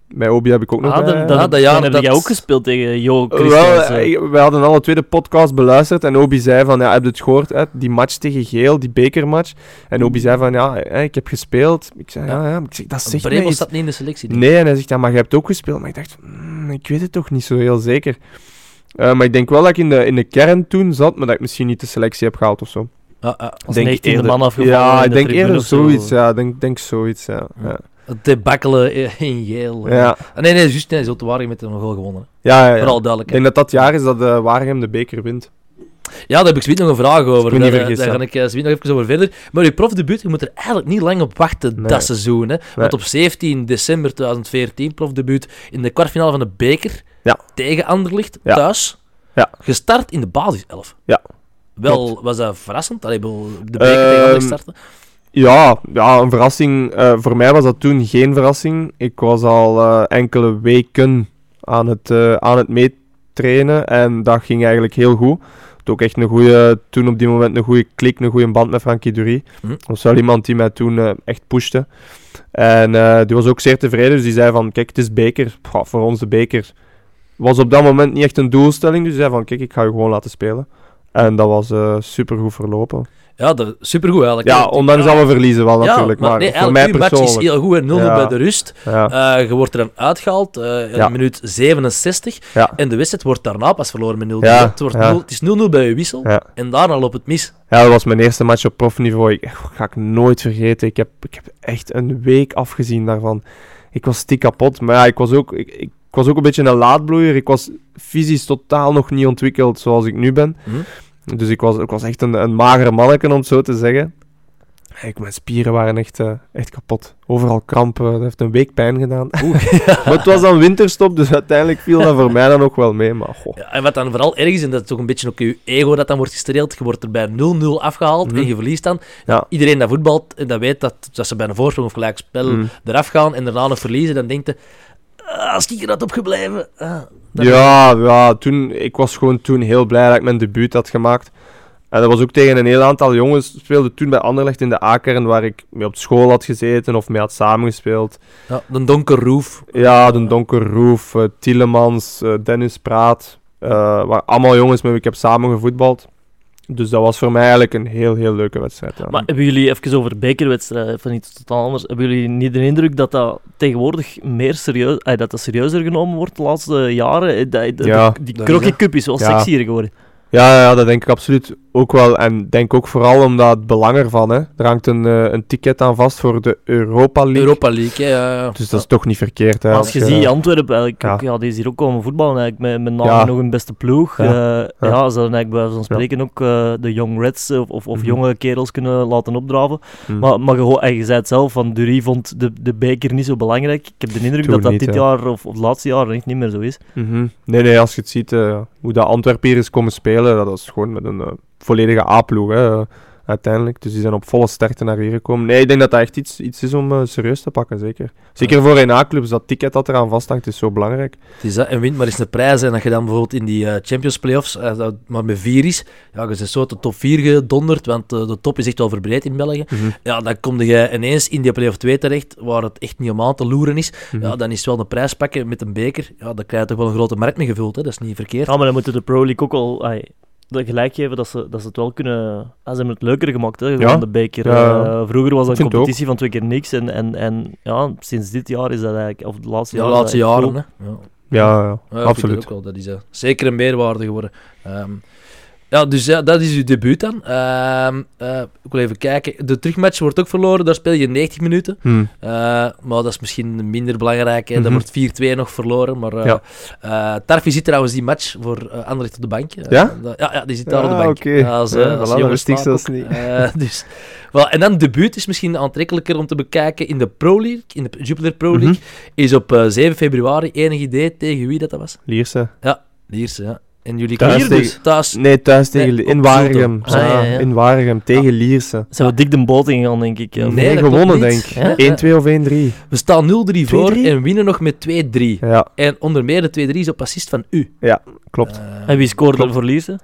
S3: Met Obi heb ik ook nog
S2: Ah,
S3: bij-
S2: dan, dan,
S1: Ah, dat
S2: dan
S1: jaar
S2: heb
S1: dat-
S2: jij ook gespeeld tegen Jo
S3: Wel, eh, we hadden alle twee de podcast beluisterd en Obi zei van, ja, heb je het gehoord, hè? die match tegen Geel, die bekermatch. En Obi zei van, ja, hè, ik heb gespeeld. Ik zei, ja, ja, maar ik zeg, dat zegt
S1: Bremen staat niet in de selectie.
S3: Nee, en hij zegt, ja, maar je hebt ook gespeeld. Maar ik dacht, "Hmm, ik weet het toch niet zo heel zeker. Eh, maar ik denk wel dat ik in de, in de kern toen zat, maar dat ik misschien niet de selectie heb gehaald of zo.
S1: Ja.
S2: Als
S3: Denk
S2: 19e
S3: eerder-
S2: man afgevallen
S3: Ja, ik
S2: de
S3: denk eerder zoiets, ja. Ik denk, denk zoiets, ja.
S1: Ja. Het debakkelen in Yale.
S3: ja.
S1: Ah, nee, nee, juist. Nee, zo te waren met een goal gewonnen.
S3: ja, ja, ja.
S1: Vooral
S3: Ik
S1: duidelijk.
S3: denk dat dat jaar is dat uh, Waregem de beker wint.
S1: Ja, daar heb ik zoiets nog een vraag over.
S3: niet
S1: Daar, ga ik eh, zoiets nog even over verder. Maar je profdebuut, je moet er eigenlijk niet lang op wachten
S3: Nee.
S1: dat seizoen. Hè? Want op 17 december 2014, profdebuut, in de kwartfinale van de beker
S3: Ja.
S1: tegen Anderlicht,
S3: Ja.
S1: thuis.
S3: Ja.
S1: Gestart in de basiself.
S3: Ja.
S1: Wel,
S3: Klopt.
S1: was dat verrassend? Allee, de beker tegen Anderlicht
S3: Ehm,
S1: starten?
S3: Ja, ja, een verrassing. Eh, voor mij was dat toen geen verrassing. Ik was al eh, enkele weken aan het, eh, aan het meetrainen en dat ging eigenlijk heel goed. Had ook echt een goede, toen op die moment een goede klik, een goede band met Frankie Dury.
S1: Hm.
S3: Dat was wel iemand die mij toen echt pushte. En die was ook zeer tevreden, dus die zei van, kijk, het is beker. Pff, voor ons de beker was op dat moment niet echt een doelstelling, dus zei van, kijk, ik ga je gewoon laten spelen. En dat was eh super goed verlopen.
S1: Ja, dat, supergoed eigenlijk.
S3: Ja, ondanks dat we verliezen wel
S1: Ja,
S3: natuurlijk. maar
S1: nee,
S3: voor mij
S1: uw match is
S3: persoonlijk.
S1: heel goed. hè. 0-0
S3: Ja.
S1: bij de rust.
S3: Ja,
S1: Eh, je wordt er dan uitgehaald eh, in minuut 67.
S3: ja,
S1: En de wedstrijd wordt daarna pas verloren met 0-0.
S3: Ja,
S1: het, wordt
S3: ja.
S1: 0 het is 0-0 bij je wissel. En daarna loopt het mis.
S3: ja, dat was mijn eerste match op profniveau. Ik, ga ik nooit vergeten. Ik heb, ik heb echt een week afgezien daarvan. Ik was stiek kapot. Maar ja, ik was ook, ik, ik was ook een beetje een laadbloeier. Ik was fysisch totaal nog niet ontwikkeld zoals ik nu ben.
S1: Hm?
S3: Dus ik was, ik was echt een, een magere manneke, om het zo te zeggen. Ik, mijn spieren waren echt, eh, echt kapot. Overal krampen. Dat heeft een week pijn gedaan. maar het was dan winterstop, dus uiteindelijk viel dat voor mij dan ook wel mee. Maar goh.
S1: Ja, en wat dan vooral erg is, en dat is toch een beetje ook je ego dat dan wordt gestreeld, je wordt er bij 0-0 afgehaald
S3: Mhm.
S1: en je verliest dan.
S3: Ja.
S1: Iedereen dat voetbalt en dat weet dat, dat ze bij een voorsprong of gelijk spel
S3: Mm.
S1: eraf gaan en daarna nog verliezen, dan denkt je, "Ah, als ik er had opgebleven... ah,
S3: Ja, ja toen, ik was gewoon toen heel blij dat ik mijn debuut had gemaakt. En dat was ook tegen een heel aantal jongens. speelde toen bij Anderlecht in de A-kern, waar ik mee op school had gezeten of mee had samengespeeld.
S1: Ja, de donker roof.
S3: Ja, de Donker Roef, eh, Tielemans, eh, Dennis Praat. eh waar allemaal jongens met wie ik heb samengevoetbald. Dus dat was voor mij eigenlijk een heel, heel leuke wedstrijd. Ja.
S2: Maar hebben jullie, even over bekerwedstrijden, van iets totaal anders, hebben jullie niet de indruk dat dat tegenwoordig meer serieus, eh, dat dat serieuzer genomen wordt de laatste jaren? Eh, Dat, dat-
S3: Ja.
S2: die
S1: Dat
S2: Crocky
S1: is,
S2: Cup is wel
S3: Ja.
S2: sexier geworden.
S3: Ja, ja, dat denk ik absoluut ook wel. En denk ook vooral omdat het belang ervan. Hè. Er hangt een, eh, een ticket aan vast voor de Europa League.
S1: Europa League, ja, ja.
S3: Dus dat is toch niet verkeerd. Hè,
S2: Maar als je
S3: eh,
S2: ziet, Antwerpen, eigenlijk,
S3: ja.
S2: ook, ja, die is hier ook komen voetballen, eigenlijk, met, met name
S3: Ja.
S2: nog een beste ploeg.
S3: Ja.
S2: Ja,
S3: Ja.
S2: ja. ze hadden eigenlijk bij van spreken ook eh, de Young Reds of, of, of
S3: Mhm.
S2: jonge kerels kunnen laten opdraven.
S3: hm.
S2: Maar, maar je, ho- en je zei het zelf, van Dury vond de, de beker niet zo belangrijk. Ik heb de indruk
S3: Toen
S2: dat dat
S3: niet,
S2: dit
S3: ja.
S2: jaar of, of het laatste jaar echt niet meer zo is.
S3: Mhm. Nee, nee, als je het ziet, eh, hoe dat Antwerpen hier is komen spelen, dat is gewoon met een eh, volledige A-ploeg, hè, eh, uiteindelijk. Dus die zijn op volle sterkte naar hier gekomen. Nee, ik denk dat dat echt iets, iets is om eh, serieus te pakken, zeker. Zeker voor een A-clubs, dat ticket dat eraan vasthangt, is zo belangrijk.
S1: Het is dat, en wint maar eens een prijs. En dat je dan bijvoorbeeld in die eh, Champions Playoffs, eh, dat maar met vier is, ja, je bent zo de top 4 gedonderd, want de top is echt wel verbreed in België. Ja, dan kom je ineens in die play-off 2 terecht, waar het echt niet om aan te loeren is.
S3: Mhm.
S1: Ja, dan is het wel een prijs pakken met een beker. Ja, dan krijg je toch wel een grote markt mee gevuld, hè. dat is niet verkeerd.
S2: Ja, maar dan moeten de Pro League ook al ai, de gelijk geven dat ze, dat ze het wel kunnen... ah, ze hebben het leuker gemaakt, hè, gewoon
S3: Ja.
S2: de beker.
S3: Ja.
S2: Eh, vroeger was dat een competitie van twee keer niks. En, en, en ja, sinds dit jaar is dat eigenlijk... Of de laatste
S1: Ja, de laatste jaren. Hè. Ja.
S3: Ja, ja, absoluut.
S1: Ook wel. Dat is eh, zeker een meerwaarde geworden. Ehm, ja, dus ja, dat is uw debuut dan. Eh, ik wil even kijken. De terugmatch wordt ook verloren. Daar speel je 90 minuten.
S3: Hm.
S1: Eh, maar dat is misschien minder belangrijk. Hè.
S3: Mhm.
S1: Dat wordt 4-2 nog verloren. Maar eh
S3: Ja.
S1: Tarfi zit trouwens die match voor uh, Anderlecht op de bank.
S3: Ja?
S1: ja, ja, die zit daar
S3: Ja,
S1: op de bank.
S3: oké.
S1: Ja, als,
S3: Ja,
S1: als
S3: voilà, zelfs niet.
S1: Dus, wel, en dan debuut is misschien aantrekkelijker om te bekijken in de Pro League. In de Jupiler Pro League.
S3: Mhm.
S1: Is op eh, 7 februari. Enig idee tegen wie dat, dat was?
S3: Lierse.
S1: Lierse, ja. En jullie
S3: Thuis
S1: dus
S3: tegen-
S1: thuis.
S3: Nee, thuis tegen...
S1: Nee,
S3: in Waregem.
S2: Ah, ja, ja.
S3: In Waregem, tegen Lierse.
S2: Zijn we dik de boot ingegaan, denk ik. ja.
S1: Nee,
S3: Nee, gewonnen, denk ik.
S1: Ja.
S3: 1-2 of 1-3.
S1: We staan 0-3 voor
S3: 2-3?
S1: en winnen nog met 2-3.
S3: Ja,
S1: En onder meer de 2-3 is op assist van u.
S3: klopt.
S1: Eh,
S2: En wie scoorde
S3: Klopt.
S2: voor Lierse?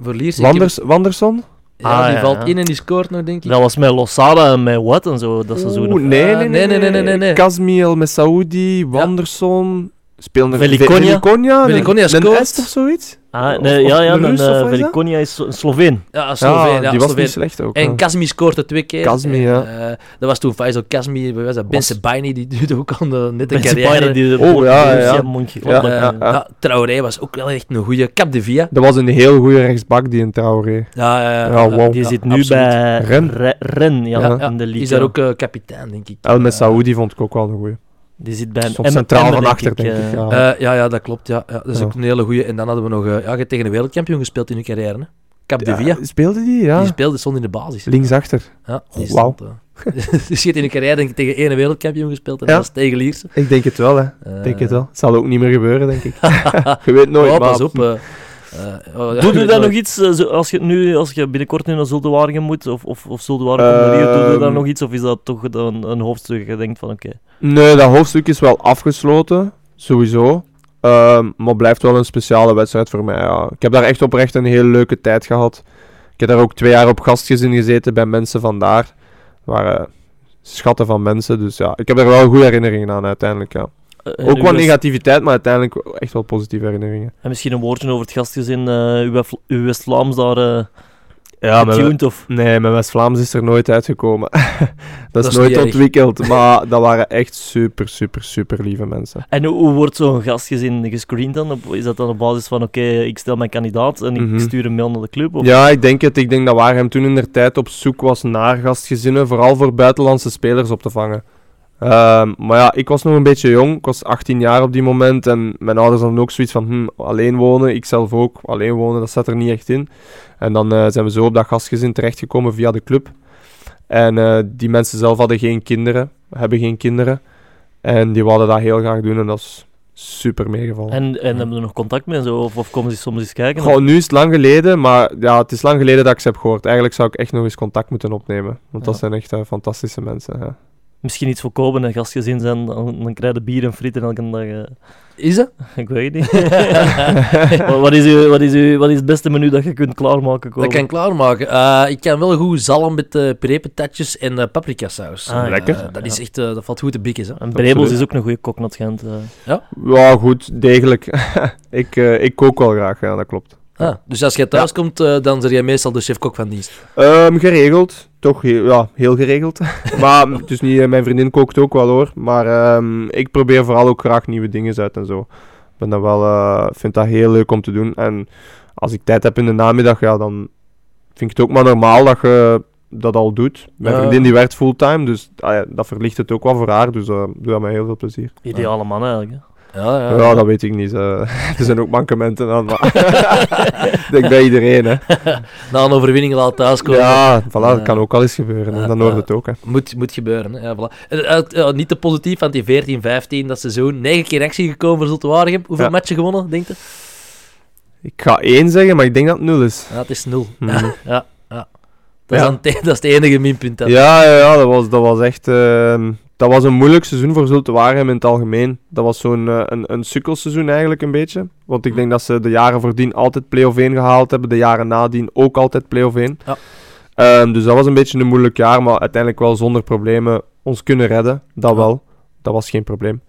S1: Voor Lierse. ik heb-
S3: Wanders, Wanderson?
S1: Ja,
S2: Ah,
S1: die
S2: ja,
S1: valt
S2: ja.
S1: in en die scoort nog, denk ik.
S2: Dat was met Losada en met Watt en zo, dat seizoen.
S3: Oeh, nee,
S1: Ah,
S3: nee,
S1: nee, nee, nee, nee, nee, nee.
S3: Kazmi El Messaoudi, Wanderson... Speelde
S2: Velikonja.
S3: Velikonja,
S1: Velikonja
S3: een
S1: scoort.
S3: Of zoiets?
S2: Ah, nee,
S3: of
S2: ja, ja,
S3: een
S2: dan,
S3: of
S2: eh,
S3: is?
S2: Velikonja is een Sloveen.
S1: Ja, Sloveen.
S3: Ja,
S1: Ja,
S3: die was
S1: Sloveen.
S3: niet slecht ook.
S1: En
S3: ja.
S1: Kazmi scoorde twee keer.
S3: Kazmi,
S1: En,
S3: ja.
S1: eh, dat was toen Faisal Kazmi. Was dat? Ben Sebaini, die duurde ook al de, net een
S2: Mensen
S1: carrière.
S2: die de
S3: Oh, ja, ja, ja. Ja,
S1: ja,
S3: ja.
S1: Traoré was ook wel echt een goede. Cap de Via.
S3: Dat was een heel goede rechtsbak, die in Traoré.
S1: Ja, ja, ja.
S3: Ja, wow.
S2: Die
S1: ja,
S2: zit nu
S1: absoluut.
S2: bij
S3: Ren.
S2: Re- Ren, ja,
S1: Ja, ja.
S2: in de league.
S1: Is daar
S2: ja.
S1: ook eh, kapitein, denk ik.
S3: El
S1: Eh,
S3: Messaoudi vond ik ook wel een goede.
S2: Die zit bij een
S3: centraal van achter, denk
S2: eh.
S3: ik. Ja.
S1: Eh, ja, ja, dat klopt. Ja. Ja, dat is
S3: Ja.
S1: ook een hele goede. En dan hadden we nog eh, ja, je hebt tegen een wereldkampioen gespeeld in je carrière. Hè? Cap de
S3: Ja,
S1: Via.
S3: Speelde die? Ja.
S1: Die speelde stond in de basis.
S3: Linksachter.
S1: Ja, die
S3: Oh,
S1: stond, eh, dus je hebt in je carrière denk ik, tegen één wereldkampioen gespeeld en
S3: Ja.
S1: dat was tegen Lierse.
S3: Ik denk het wel, hè.
S1: Eh,
S3: denk het wel. Het zal ook niet meer gebeuren, denk ik. Je weet nooit,
S1: oh,
S3: maar...
S1: pas op. ja,
S2: Doe
S1: je
S2: nog iets, eh, als je, nu, als je binnenkort nu naar Zultewaringen moet, of, of, of naar hier, doe je daar
S3: Ehm.
S2: nog iets, of is dat toch een, een hoofdstuk je denkt van, oké,
S3: Nee, dat hoofdstuk is wel afgesloten. Sowieso. Ehm, maar blijft wel een speciale wedstrijd voor mij. Ja. Ik heb daar echt oprecht een hele leuke tijd gehad. Ik heb daar ook twee jaar op gastgezin gezeten bij mensen vandaar. Waren schatten van mensen. Dus ja, ik heb daar wel goede herinneringen aan uiteindelijk. Ja.
S2: Eh,
S3: Ook wat
S2: West-
S3: negativiteit, maar uiteindelijk echt wel positieve herinneringen.
S2: En misschien een woordje over het gastgezin, eh uw, West- uw West-Vlaams daar eh
S3: Ja,
S2: getuned, of...
S3: Nee, mijn West-Vlaams is er nooit uitgekomen. dat,
S1: is
S3: is nooit
S1: erg.
S3: ontwikkeld. Maar dat waren echt super, super, super lieve mensen.
S2: En hoe, hoe wordt zo'n gastgezin gescreend dan? Is dat dan op basis van, oké, ik stel mijn kandidaat en ik
S3: Mhm.
S2: stuur een mail naar de club? Of?
S3: Ja, ik denk het. Ik denk dat Waarhem toen in der tijd op zoek was naar gastgezinnen, vooral voor buitenlandse spelers op te vangen. Ehm, maar ja, ik was nog een beetje jong. Ik was 18 jaar op die moment. En mijn ouders hadden ook zoiets van, hm, alleen wonen. Ik zelf ook, alleen wonen, dat zat er niet echt in. En dan eh, zijn we zo op dat gastgezin terechtgekomen via de club. En eh, die mensen zelf hadden geen kinderen, hebben geen kinderen. En die wilden dat heel graag doen en dat is super meegevallen.
S2: En, en hebben we er nog contact mee en zo? Of, of komen ze soms eens kijken?
S3: Goh, nu is het lang geleden, maar ja, het is lang geleden dat ik ze heb gehoord. Eigenlijk zou ik echt nog eens contact moeten opnemen. Want dat zijn echt eh, fantastische mensen. Ja.
S2: Misschien iets voor kopen en gastgezin zijn, dan, dan krijg je bier en frieten elke dag. eh.
S1: Is het?
S2: ik weet het niet. wat, wat, is uw, wat, is uw, wat is het beste menu dat je kunt klaarmaken?
S1: Dat
S2: Kopen?
S1: kan ik klaarmaken. Eh, ik kan wel goed zalm met uh, perepatatjes en eh paprika saus.
S2: Ah,
S3: Lekker.
S1: Eh, dat, is
S2: Ja.
S1: echt, eh, dat valt goed te bikken. Hè.
S2: En Brebels is ook een goede kok, schijnt, eh.
S3: ja, goed, degelijk. ik, eh, ik kook wel graag, ja, dat klopt.
S1: Ah, dus als je thuis komt, eh, dan ben jij meestal de chef-kok van dienst.
S3: Ehm, geregeld. Toch heel, ja, heel geregeld. maar het is niet, eh, mijn vriendin kookt ook wel hoor. Maar ehm, ik probeer vooral ook graag nieuwe dingen uit en zo. Ik ben dat wel, eh, vind dat heel leuk om te doen. En als ik tijd heb in de namiddag, ja, dan vind ik het ook maar normaal dat je dat al doet. Mijn
S1: Ja.
S3: vriendin die werkt fulltime, dus ah ja, dat verlicht het ook wel voor haar. Dus eh doe dat met heel veel plezier.
S2: Ideale man eigenlijk. Hè.
S1: Ja, ja.
S3: Ja, dat weet ik niet. eh. er zijn ook mankementen aan. Maar ik denk bij iedereen, hè.
S1: Na een overwinning laat thuiskomen.
S3: Ja, voilà, dat kan ook al eens gebeuren.
S1: Ja,
S3: Dan hoort het ook, hè.
S1: Moet, moet gebeuren. Hè. Ja, voilà. En, eh, ja, niet te positief, want die 14, 15, dat seizoen. 9 keer actie gekomen voor Zulte Waregem. Hoeveel matchen gewonnen, denk je?
S3: Ik ga één zeggen, maar ik denk dat het nul is.
S1: Ja, het is nul.
S3: Mhm.
S1: ja, ja. Dat, is dan te- dat is het enige minpunt. dan.
S3: Ja, ja, ja dat, was, dat was echt... ehm, dat was een moeilijk seizoen voor Zulte Waregem in het algemeen. Dat was zo'n eh, een, een sukkelseizoen eigenlijk een beetje. Want ik denk dat ze de jaren voordien altijd play-off 1 gehaald hebben. De jaren nadien ook altijd play-off 1.
S1: Ja.
S3: Ehm, dus dat was een beetje een moeilijk jaar, maar uiteindelijk wel zonder problemen ons kunnen redden. Dat
S1: Ja.
S3: wel. Dat was geen probleem.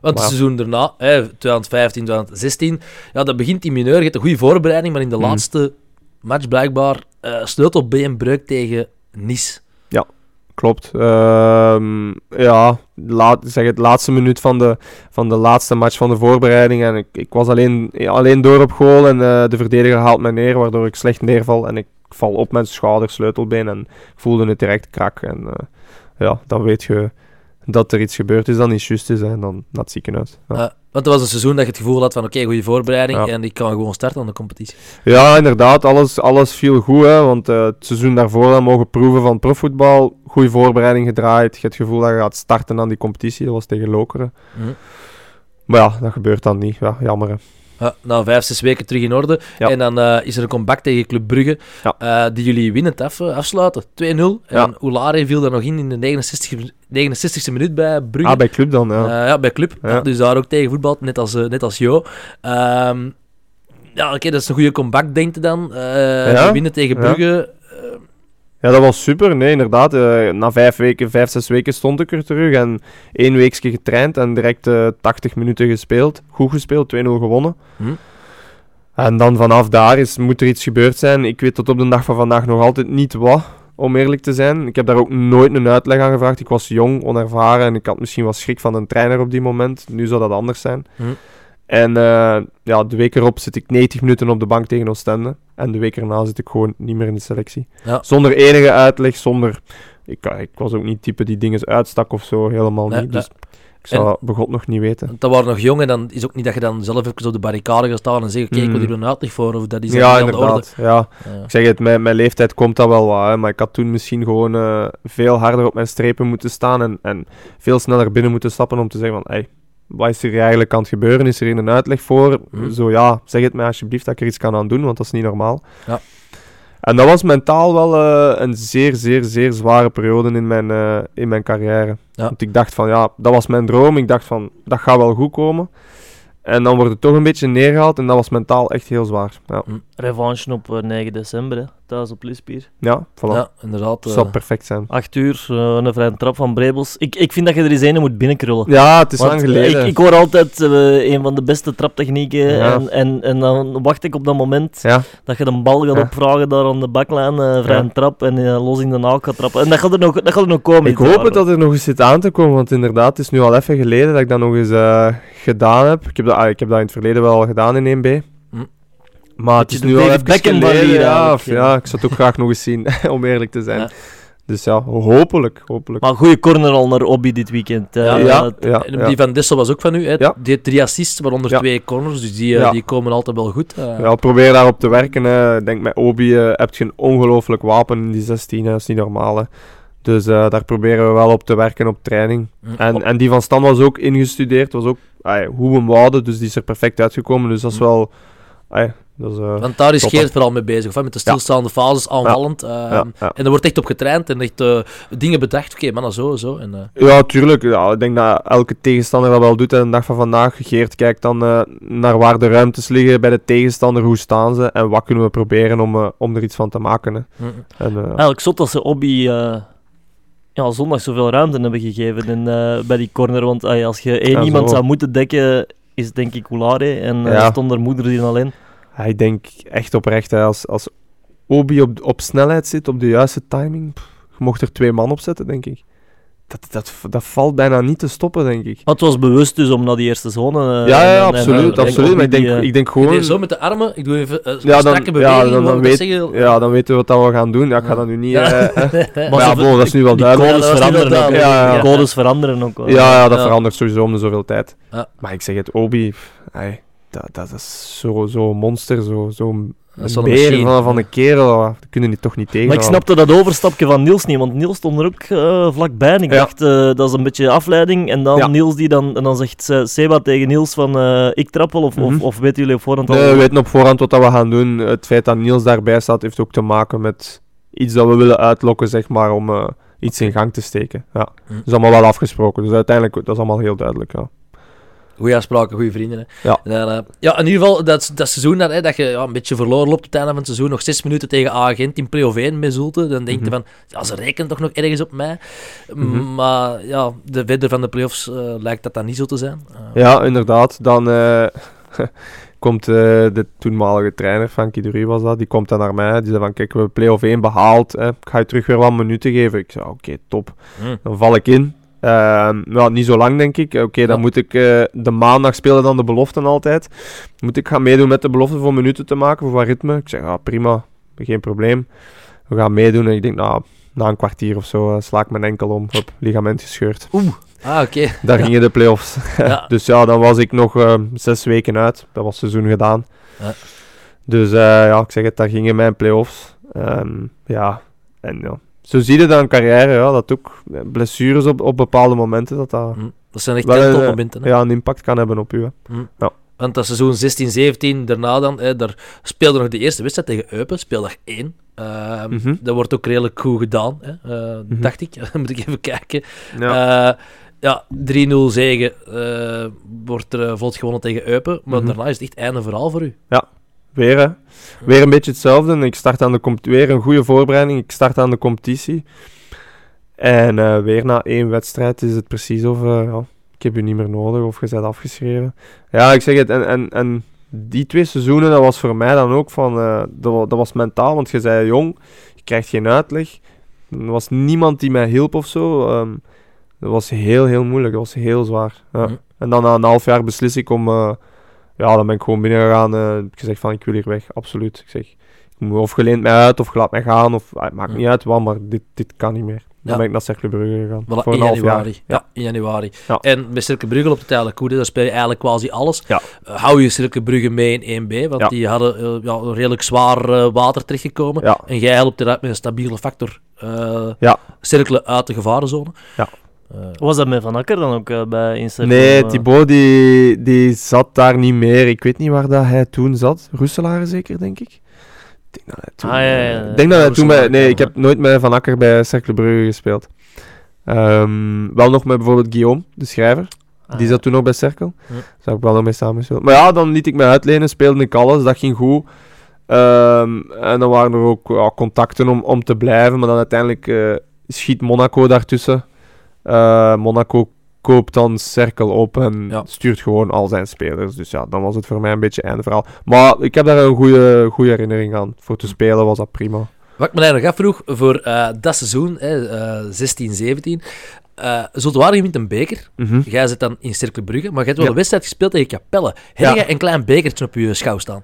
S1: Want het seizoen daarna, hè, 2015, 2016, ja, dat begint in mineur. Je hebt een goede voorbereiding, maar in de
S3: Mhm.
S1: laatste match blijkbaar uh, sleutelbeen breuk tegen Nice.
S3: Klopt. Ehm, ja, laat, zeg het laatste minuut van de, van de laatste match van de voorbereiding. En ik, ik was alleen, alleen door op goal en eh, de verdediger haalt mij neer, waardoor ik slecht neerval. En ik val op mijn schouder, sleutelbeen en voelde het direct krak. En eh, ja, dan weet je dat er iets gebeurd is dat niet juist is. En dan naar het ziekenhuis. Ja.
S1: Uh, want het was een seizoen dat je het gevoel had van oké, goede voorbereiding
S3: Ja.
S1: en ik kan gewoon starten aan de competitie.
S3: Ja, inderdaad. Alles, alles viel goed. Hè, want eh, het seizoen daarvoor dan mogen proeven van profvoetbal. Goede voorbereiding gedraaid. Je hebt het gevoel dat je gaat starten aan die competitie. Dat was tegen Lokeren.
S1: Mhm.
S3: Maar ja, dat gebeurt dan niet. Ja, jammer. hè.
S1: Ja, na vijf, zes weken terug in orde.
S3: Ja.
S1: En dan eh, is er een comeback tegen Club Brugge,
S3: Ja.
S1: eh, die jullie winnend af, eh, afsluiten. 2-0.
S3: Ja.
S1: En Oulare viel daar nog in in de 69, 69e minuut bij Brugge.
S3: Ah, bij Club dan, ja.
S1: Ja, bij Club. Dus daar ook tegen voetbal, net als, net als Jo. Ehm, ja, oké, dat is een goede comeback, denkt je dan. Winnen tegen. Brugge.
S3: Ja, dat was super. Nee, inderdaad. eh, na vijf weken, vijf, zes weken stond ik er terug. En één weekje getraind en direct eh 80 minuten gespeeld. Goed gespeeld, 2-0 gewonnen.
S1: Hm.
S3: En dan vanaf daar is, moet er iets gebeurd zijn. Ik weet tot op de dag van vandaag nog altijd niet wat, om eerlijk te zijn. Ik heb daar ook nooit een uitleg aan gevraagd. Ik was jong, onervaren en ik had misschien wel schrik van een trainer op die moment. Nu zou dat anders zijn.
S1: Hm.
S3: En eh, ja, de week erop zit ik 90 minuten op de bank tegen Oostende. En de week erna zit ik gewoon niet meer in de selectie.
S1: Ja.
S3: Zonder enige uitleg, zonder... Ik, eh, ik was ook niet type die dingen uitstak of zo, helemaal
S1: Nee,
S3: niet.
S1: nee.
S3: Dus ik zou begot nog niet weten.
S1: Want dat waren nog jong en dan is ook niet dat je dan zelf even op de barricade gaat staan en zegt: Oké, ik wil
S3: Mm.
S1: hier een uitleg voor. Of dat is
S3: Ja,
S1: niet aan de orde.
S3: inderdaad. Ja.
S1: Ja.
S3: Ik zeg het, mijn, mijn leeftijd komt dat wel wat, hè, maar ik had toen misschien gewoon eh, veel harder op mijn strepen moeten staan en, en veel sneller binnen moeten stappen om te zeggen van, hey, wat is er eigenlijk aan het gebeuren? Is er hier een uitleg voor?
S1: Mhm.
S3: Zo ja, zeg het mij alsjeblieft dat ik er iets kan aan doen, want dat is niet normaal.
S1: Ja.
S3: En dat was mentaal wel eh, een zeer, zeer, zeer zware periode in mijn, eh, in mijn carrière.
S1: Ja.
S3: Want ik dacht van, ja, dat was mijn droom. Ik dacht van, dat gaat wel goed komen. En dan wordt het toch een beetje neergehaald en dat was mentaal echt heel zwaar. Ja,
S2: Revanche op eh, 9 december, hè, thuis op Lispier.
S3: ja voilà.
S1: Ja, inderdaad.
S3: Dat
S1: eh,
S3: zou perfect zijn.
S2: 8 uur, eh, een vrije trap van Brebels. Ik, ik vind dat je er eens een moet binnenkrullen.
S3: Ja, het is
S2: Want,
S3: lang geleden.
S2: Ik, ik hoor altijd eh, een van de beste traptechnieken.
S3: Ja.
S2: En, en, en dan wacht ik op dat moment
S3: Ja,
S2: dat je een bal gaat
S3: Ja.
S2: opvragen daar aan de baklijn, eh vrij
S3: Ja.
S2: een trap en los in de naak gaat trappen. En dat gaat er nog, dat gaat er nog komen.
S3: ik hoop het dat er nog eens zit aan te komen, want inderdaad, het is nu al even geleden dat ik dat nog eens eh, gedaan heb. Ik heb, dat, ah, ik heb dat in het verleden wel al gedaan in 1B. Maar het is nu al even geleden.
S2: hier
S3: ja, of- ik zou het ook graag nog eens zien, om eerlijk te zijn.
S1: Ja.
S3: Dus ja, hopelijk, hopelijk.
S2: Maar goede corner al naar Obi dit weekend. eh.
S1: Ja,
S3: ja, ja,
S1: en
S3: ja.
S1: Die van Dissel was ook van u. Hè?
S3: Ja.
S1: Die heeft drie assists, waaronder
S3: Ja.
S1: twee corners. Dus die, eh,
S3: Ja.
S1: die komen altijd wel goed. eh.
S3: Ja, probeer daarop te werken. Hè. Ik denk met Obi eh, heb je een ongelooflijk wapen in die 16. Hè. Dat is niet normaal. Hè. Dus eh, daar proberen we wel op te werken op training.
S1: Mm.
S3: En, en die van Stan was ook ingestudeerd. Was ook ai, hoe we hem wouden. Dus die is er perfect uitgekomen. Dus dat is wel... ai, dat is, eh,
S1: Want daar is Geert vooral mee bezig. Of, met de stilstaande fases, aanvallend. ehm,
S3: ja, ja.
S1: En er wordt echt op getraind en echt eh, dingen bedacht. Oké, mannen, zo, zo. En, eh,
S3: Ja, tuurlijk. Ja, ik denk dat elke tegenstander dat wel doet. En de dag van vandaag, Geert kijkt dan eh, naar waar de ruimtes liggen bij de tegenstander. Hoe staan ze? En wat kunnen we proberen om, eh, om er iets van te maken. Hè.
S1: mm.
S3: En, eh,
S2: Eigenlijk zot dat ze Obi eh, ja, zondag zoveel ruimte hebben gegeven in, eh, bij die corner. Want als je één
S3: Ja,
S2: iemand
S3: zo.
S2: zou moeten dekken, is het denk ik Oulare. En eh,
S3: Ja.
S2: stond er moeder die alleen.
S3: Ja, ik denk echt oprecht, hè, als, als Obi op, op snelheid zit, op de juiste timing, pff, je mocht er twee man op zetten, denk ik. Dat, dat, dat valt bijna niet te stoppen, denk ik.
S2: Maar het was bewust dus om naar die eerste zone... eh,
S3: ja, ja,
S2: en-
S3: absoluut,
S2: en-
S3: absoluut. Maar ik denk,
S2: die, eh,
S3: ik denk
S1: Ik
S3: gewoon...
S1: zo met de armen. Ik doe even uh,
S3: Ja, dan,
S1: strakke beweging.
S3: ja, dan,
S1: ik
S3: weet,
S1: zeggen.
S3: ja, dan weten we wat dat we gaan doen. Ja, ik ga dat nu niet...
S1: Ja.
S3: eh, eh,
S2: Maar
S3: maar ja, dat is nu wel duidelijk.
S2: codes veranderen ook.
S3: Ja,
S2: codes veranderen ook wel.
S3: Ja, ja, dat
S1: Ja.
S3: verandert sowieso om de zoveel tijd.
S1: Ja.
S3: Maar ik zeg het, Obi, pff, dat, dat is zo'n zo monster, zo'n zo een
S1: een
S3: beer van, van een kerel. Dat kunnen die toch niet tegen.
S2: Maar ik snapte dat overstapje van Niels niet, want Niels stond er ook eh, vlakbij. En ik
S3: Ja.
S2: dacht, eh, dat is een beetje afleiding. En dan
S3: Ja.
S2: Niels die dan, en dan zegt eh, Seba tegen Niels van, eh, ik trappel, of,
S3: Mhm.
S2: of, of weten jullie op voorhand al?
S3: Nee, we weten op voorhand wat dat we gaan doen. Het feit dat Niels daarbij staat, heeft ook te maken met iets dat we willen uitlokken, zeg maar, om eh, iets in gang te steken. Ja.
S1: Hm.
S3: Dat is allemaal wel afgesproken. Dus uiteindelijk, dat is allemaal heel duidelijk, ja.
S1: Goeie afspraken, goede vrienden. Hè.
S3: Ja.
S1: En eh, ja, in ieder geval, dat, dat seizoen dat, hè, dat je ja, een beetje verloren loopt op het einde van het seizoen. Nog zes minuten tegen A-agent in 1 met Zulte. Dan denk je
S3: Mhm.
S1: van, ja, ze rekenen toch nog ergens op mij.
S3: Mhm.
S1: Maar ja, de verder van de play-offs eh, lijkt dat dan niet zo te zijn. Eh,
S3: Ja, inderdaad. Dan komt de toenmalige trainer, Frankie Dury was dat, die komt dan naar mij. Die zei van, kijk, we hebben play-off 1 behaald. Hè. Ik ga je terug weer wat minuten geven. Ik zei, oké, top.
S1: hm.
S3: Dan val ik in. Ja, niet zo lang, denk ik. Oké, dan
S1: Ja.
S3: moet ik eh, de maandag spelen dan de beloften altijd. Moet ik gaan meedoen met de belofte voor minuten te maken, voor wat ritme. Ik zeg, ja, prima, geen probleem. We gaan meedoen en ik denk, nou, na een kwartier of zo eh, sla ik mijn enkel om. Hop, ligament gescheurd.
S1: Ah, oké.
S3: Daar
S1: Ja.
S3: gingen de play-offs.
S1: Ja.
S3: dus ja, dan was ik nog eh, zes weken uit. Dat was seizoen gedaan.
S1: Ja.
S3: Dus eh, ja, ik zeg het, daar gingen mijn play-offs. Ehm, ja, en ja. Zo zie je dan een carrière, ja, dat ook eh, blessures op, op bepaalde momenten, dat dat
S1: Hm. Dat zijn echt
S3: wel een,
S1: kantelmomenten. hè.
S3: ja, een impact kan hebben op u. hè.
S1: Want dat seizoen 16-17, daarna dan, hè, daar speelde nog de eerste wedstrijd tegen Eupen, speeldag 1. Ehm,
S3: Mhm.
S1: Dat wordt ook redelijk goed gedaan, hè, eh,
S3: Mhm.
S1: dacht ik. Moet ik even kijken.
S3: Ja.
S1: Eh, ja, 3-0 zegen eh, wordt er uh, vlot gewonnen tegen Eupen, maar
S3: Mhm.
S1: daarna is het echt einde verhaal voor u.
S3: weer hè. Weer een beetje hetzelfde. Ik start aan de weer een goede voorbereiding. Ik start aan de competitie. En eh, weer na één wedstrijd is het precies of eh, ja, ik heb je niet meer nodig of je bent afgeschreven. Ja, ik zeg het. En, en, en die twee seizoenen, dat was voor mij dan ook van... eh, dat, wa- dat was mentaal, want je zei jong, je krijgt geen uitleg. Er was niemand die mij hielp of zo. Ehm, dat was heel, heel moeilijk. Dat was heel zwaar. Ja.
S1: Mhm.
S3: En dan na een half jaar beslis ik om... eh, ja, dan ben ik gewoon binnengegaan. eh heb ik gezegd van, ik wil hier weg. Absoluut. Ik zeg, ik moet of je leent mij uit, of laat mij gaan. Of, ah, het maakt niet uit wat, maar dit, dit kan niet meer. Dan
S1: Ja.
S3: ben ik naar Cercle Brugge gegaan.
S1: Voilà,
S3: voor
S1: in
S3: een half
S1: januari.
S3: jaar.
S1: Ja. in januari.
S3: Ja.
S1: En bij Cirke Brugge loopt het eigenlijk goed. Hè. Daar speel je eigenlijk quasi alles.
S3: Ja.
S1: Eh, hou je Cirke Brugge mee in 1B, want die hadden eh, ja, een redelijk zwaar eh, water terechtgekomen.
S3: Ja.
S1: En jij helpt eruit met een stabiele factor. eh
S3: Ja.
S1: Cirkelen uit de gevarenzone.
S3: Ja.
S1: Eh,
S2: Was dat met Van Akker dan ook eh, bij Insta?
S3: Nee, Thibaut die, die zat daar niet meer. Ik weet niet waar dat hij toen zat. Roeselaar zeker, denk ik. Ik denk dat hij toen,
S2: Ah, ja, ja, ja.
S3: eh, ik denk dat hij toen bij...
S1: Roeselaar,
S3: Nee, ik heb nooit met Van Akker bij Cercle Brugge gespeeld. Ehm, wel nog met bijvoorbeeld Guillaume, de schrijver.
S2: Ah,
S3: Die zat toen nog bij Cercle. Zou ik wel nog mee samengespeeld. Maar ja, dan liet ik mij uitlenen, speelde ik alles. Dat ging goed. Ehm, en dan waren er ook contacten om, om te blijven. Maar dan uiteindelijk eh, schiet Monaco daartussen. Eh, Monaco koopt dan Cercle op en
S1: Ja.
S3: stuurt gewoon al zijn spelers. Dus ja, dan was het voor mij een beetje einde verhaal. Maar ik heb daar een goede, goede herinnering aan. Voor te spelen was dat prima.
S1: Wat ik me eigenlijk afvroeg voor eh, dat seizoen, hè, eh 16, 17. eh Zultuari wint een beker.
S3: Mhm.
S1: Jij zit dan in Cirkel Brugge, maar je hebt wel
S3: Ja.
S1: een wedstrijd gespeeld tegen Capelle. Heb
S3: Ja.
S1: een klein bekertje op je schouw staan?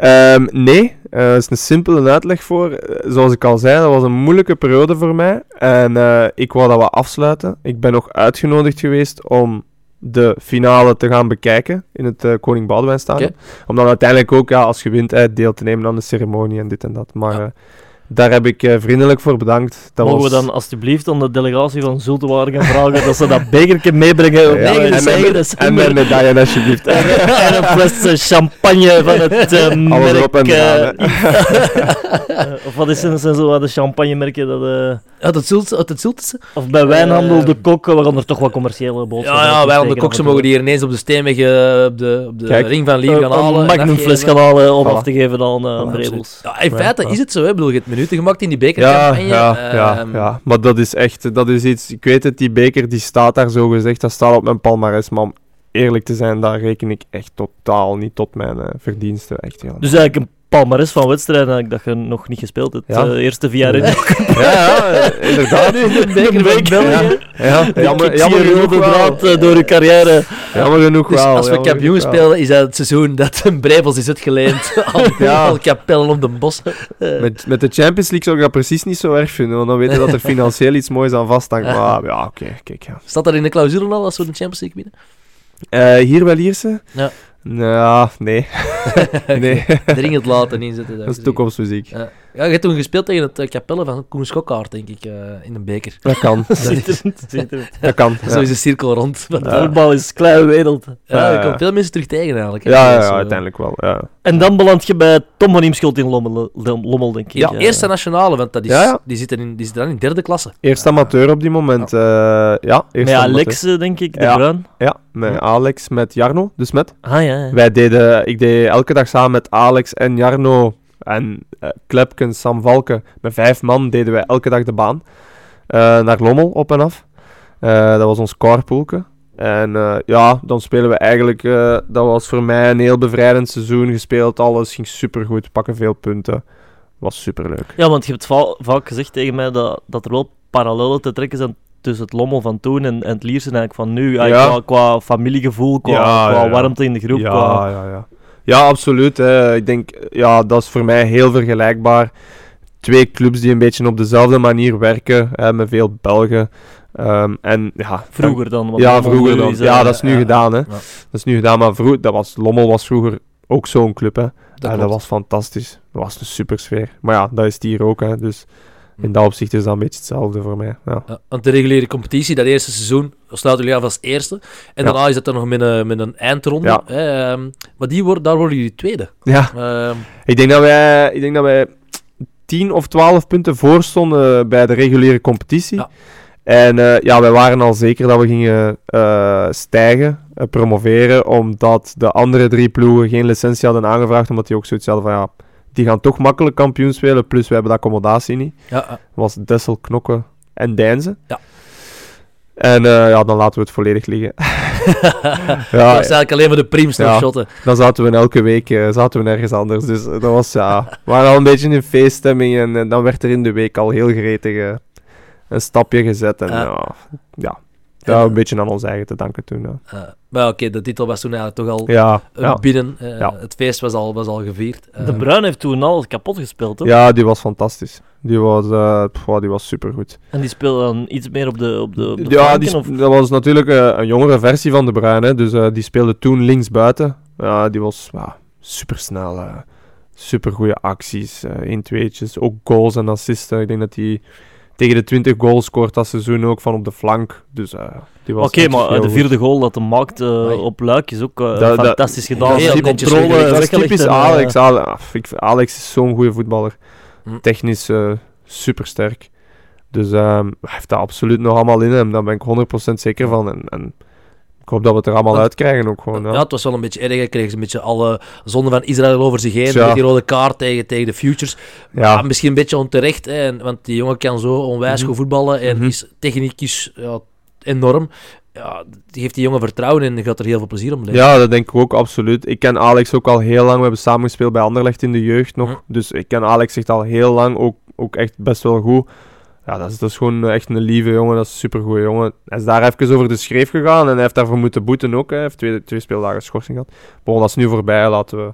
S3: Ehm, nee, er is een simpele uitleg voor. Eh, Zoals ik al zei, dat was een moeilijke periode voor mij. En eh, ik wou dat wat afsluiten. Ik ben nog uitgenodigd geweest om de finale te gaan bekijken in het eh, Koning Boudewijn Stadion. Om dan uiteindelijk ook, ja, als je wint, eh, deel te nemen aan de ceremonie en dit en dat. Maar
S1: Ja.
S3: Daar heb ik eh, vriendelijk voor bedankt. Dat
S2: Mogen
S3: was...
S2: we dan alsjeblieft aan de delegatie van Zultewaard gaan vragen dat ze dat bekertje meebrengen op
S3: Ja,
S2: 9
S3: en, en mijn medaille, alsjeblieft.
S2: en een fles eh, champagne van het
S3: Alles
S2: merk...
S3: erop en eraan,
S2: of wat is het, zijn zo de champagnemerken dat...
S1: Uit het, Zult, uit het Zultense?
S2: of bij wijnhandel
S1: Eh,
S2: De Kok, we gaan er toch wat commerciële boodschappen
S1: Ja, ja
S2: uit
S1: wij aan de
S2: af en
S1: mogen die hier ineens op de steenweg eh, op de, op de
S3: Kijk.
S1: ring van Lier
S2: Een-
S1: gaan halen.
S2: Een
S1: en
S2: magnumfles gaan halen om
S3: Voilà.
S2: af te geven aan eh,
S1: Voilà,
S2: Brebels.
S1: Ja, in
S3: Ja,
S1: feite is het zo. Hè. Ik bedoel, je hebt minuten gemaakt in die
S3: Ja,
S1: bekercampagne.
S3: ja, ja,
S1: Ehm,
S3: ja, maar dat is echt, dat is iets, ik weet het, die beker die staat daar zo gezegd, dat staat op mijn palmarès, maar om eerlijk te zijn, daar reken ik echt totaal niet tot mijn eh, verdiensten, echt heel.
S2: Dus eigenlijk een palmares van wedstrijden dat je nog niet gespeeld hebt.
S3: Ja.
S2: Eh, eerste via
S3: Ja.
S2: Red
S3: ja, ja, eh, inderdaad.
S2: de beker van België.
S3: Ja,
S2: Ik
S3: jammer, jammer genoeg wel.
S2: draad eh, door uw carrière.
S3: Jammer genoeg
S1: Dus
S3: wel.
S1: als we kampioen spelen, is dat het seizoen dat een Brebels is uitgeleend aan
S3: Ja.
S1: al kapellen op de bos.
S3: Met, met de Champions League zou ik dat precies niet zo erg vinden, want dan weten we dat er financieel iets moois aan vasthangt. Maar ja, oké, kijk. Ja.
S1: Staat dat in de clausule al als we de Champions League winnen?
S3: Eh, hier wel Ierse?
S1: Ja.
S3: Nou, nee. nee.
S1: Dringend laten inzetten.
S3: dat is toekomstmuziek.
S1: Ja. Ja, je hebt toen gespeeld tegen het eh, Capelle van Koen Schokkaart, denk ik, eh, in een beker.
S3: Dat kan.
S2: Schitterend.
S3: Dat kan.
S1: Zo
S3: Ja,
S1: is de cirkel rond. Ja,
S3: Ja.
S2: Voetbal is een kleine wereld.
S1: ja,
S3: Ja,
S1: er komen
S3: ja.
S1: veel mensen terug tegen eigenlijk.
S3: ja, ja,
S1: eh,
S3: uiteindelijk wel. Ja.
S2: En dan beland je bij Tom van Iemschuld in Lommel, Lommel denk ik.
S1: Ja,
S2: Eh,
S1: eerste nationale, want dat is,
S3: Ja, ja.
S1: Die, zitten in, die zitten dan in derde klasse.
S3: Eerst amateur op die moment. eh ja, eerst
S2: Met
S3: amateur.
S2: Alex, eh, denk ik, de
S3: Ja.
S2: Bruin.
S3: Ja, met Alex, met Jarno, dus met.
S2: Ah ja, ja.
S3: Wij deden, ik deed elke dag samen met Alex en Jarno en eh Klepken, Sam Valken, met vijf man deden wij elke dag de baan. eh, naar Lommel, op en af. Eh, dat was ons carpoolke. En ja, dan spelen we eigenlijk, dat was voor mij een heel bevrijdend seizoen gespeeld. Alles ging supergoed, pakken veel punten. Was superleuk.
S2: Ja, want je hebt va- vaak gezegd tegen mij dat, dat er wel parallellen te trekken zijn tussen het Lommel van toen en, en het Liersen eigenlijk van nu. Ja,
S3: Ja.
S2: Qua, qua familiegevoel, qua,
S3: Ja,
S2: qua
S3: ja, ja.
S2: warmte in de groep.
S3: ja,
S2: Qua...
S3: ja, ja. Ja, absoluut. Hè. Ik denk, ja, dat is voor mij heel vergelijkbaar. Twee clubs die een beetje op dezelfde manier werken, hè, met veel Belgen. Ehm, en ja,
S2: Vroeger dan.
S3: Ja, vroeger dan.
S2: is,
S3: ja, dat is nu
S1: ja,
S3: gedaan, hè.
S1: ja.
S3: Dat is nu gedaan, maar vroeger, dat was, Lommel was vroeger ook zo'n club, hè.
S1: Dat,
S3: ja, dat was fantastisch. Dat was een super sfeer. Maar ja, dat is het hier ook, hè. Dus. In dat opzicht is dat een beetje hetzelfde voor mij. Ja.
S1: Ja, want de reguliere competitie, dat eerste seizoen, sluiten jullie af als eerste. En
S3: Ja.
S1: daarna is het dan nog met een, met een eindronde.
S3: Ja.
S1: Hè, ehm, maar die daar worden jullie tweede.
S3: ja,
S1: Ehm,
S3: ik denk dat wij, ik denk dat wij 10 of 12 punten voor stonden bij de reguliere competitie. En eh, ja, wij waren al zeker dat we gingen eh, stijgen, eh, promoveren, omdat de andere drie ploegen geen licentie hadden aangevraagd, omdat die ook zoiets hadden van ja, die gaan toch makkelijk kampioen spelen, plus we hebben de accommodatie niet.
S1: Ja,
S3: was Dessel, Knokken en Deinzen.
S1: Ja.
S3: En eh, ja, dan laten we het volledig liggen.
S1: dat
S3: ja,
S1: was eigenlijk alleen maar de prims nog
S3: Ja.
S1: shotten.
S3: dan zaten we elke week eh, zaten we nergens anders. Dus eh, dat was ja, we waren al een beetje in feeststemming en, eh, dan werd er in de week al heel gretig een stapje gezet. En
S1: Ja.
S3: ja,
S1: En, eh,
S3: een beetje aan ons eigen te danken toen. Ja,
S1: Eh, maar oké, de titel was toen eigenlijk toch al
S3: ja,
S1: eh,
S3: ja.
S1: binnen. Eh,
S3: Ja.
S1: Het feest was al, was al gevierd. Eh,
S2: De Bruin heeft toen alles kapot gespeeld, toch?
S3: ja die was fantastisch. Die was, eh pff, wow, die was supergoed.
S2: En die speelde dan iets meer op de, op de, op de
S3: Ja,
S2: flanken,
S3: die,
S2: of...
S3: sp- dat was natuurlijk eh, een jongere versie van De Bruin. Hè. Dus eh, die speelde toen linksbuiten. Ja, die was ja, supersnel. eh super goede acties. eh 1 2'tjes. Ook goals en assisten. Ik denk dat hij tegen de 20 goals scoort dat seizoen ook van op de flank. Dus eh, die was
S2: Oké, maar eh, de vierde goal dat hij maakt eh, op Luik is ook fantastisch gedaan.
S1: heel
S2: controle.
S3: Dat is typisch Alex. Ale- ah, ik Alex is zo'n goede voetballer.
S1: Hm.
S3: Technisch eh super sterk. Dus ehm, hij heeft dat absoluut nog allemaal in hem. Daar ben ik 100% zeker van. En, hoop dat we het er allemaal
S1: Want-
S3: uit krijgen ook gewoon.
S1: Ja,
S3: Ja.
S1: het was wel een beetje erg. Hij kreeg een beetje alle zonde van Israël over zich heen.
S3: Ja.
S1: Die rode kaart tegen, tegen de Futures.
S3: Ja.
S1: Misschien een beetje onterecht. Hè, want die jongen kan zo onwijs
S3: Mhm.
S1: goed voetballen. En
S3: Mhm.
S1: is technisch ja, enorm. Ja, die geeft die jongen vertrouwen en gaat er heel veel plezier om.
S3: Ja, dat denk ik ook absoluut. Ik ken Alex ook al heel lang. We hebben samen bij Anderlecht in de jeugd nog.
S1: Hm.
S3: Dus ik ken Alex echt al heel lang. Ook, ook echt best wel goed. Ja, dat is, dat is gewoon echt een lieve jongen. Dat is een supergoeie jongen. Hij is daar even over de schreef gegaan. En hij heeft daarvoor moeten boeten ook. hè. Hij heeft twee, twee speeldagen schorsing gehad. Maar dat is nu voorbij. Laten we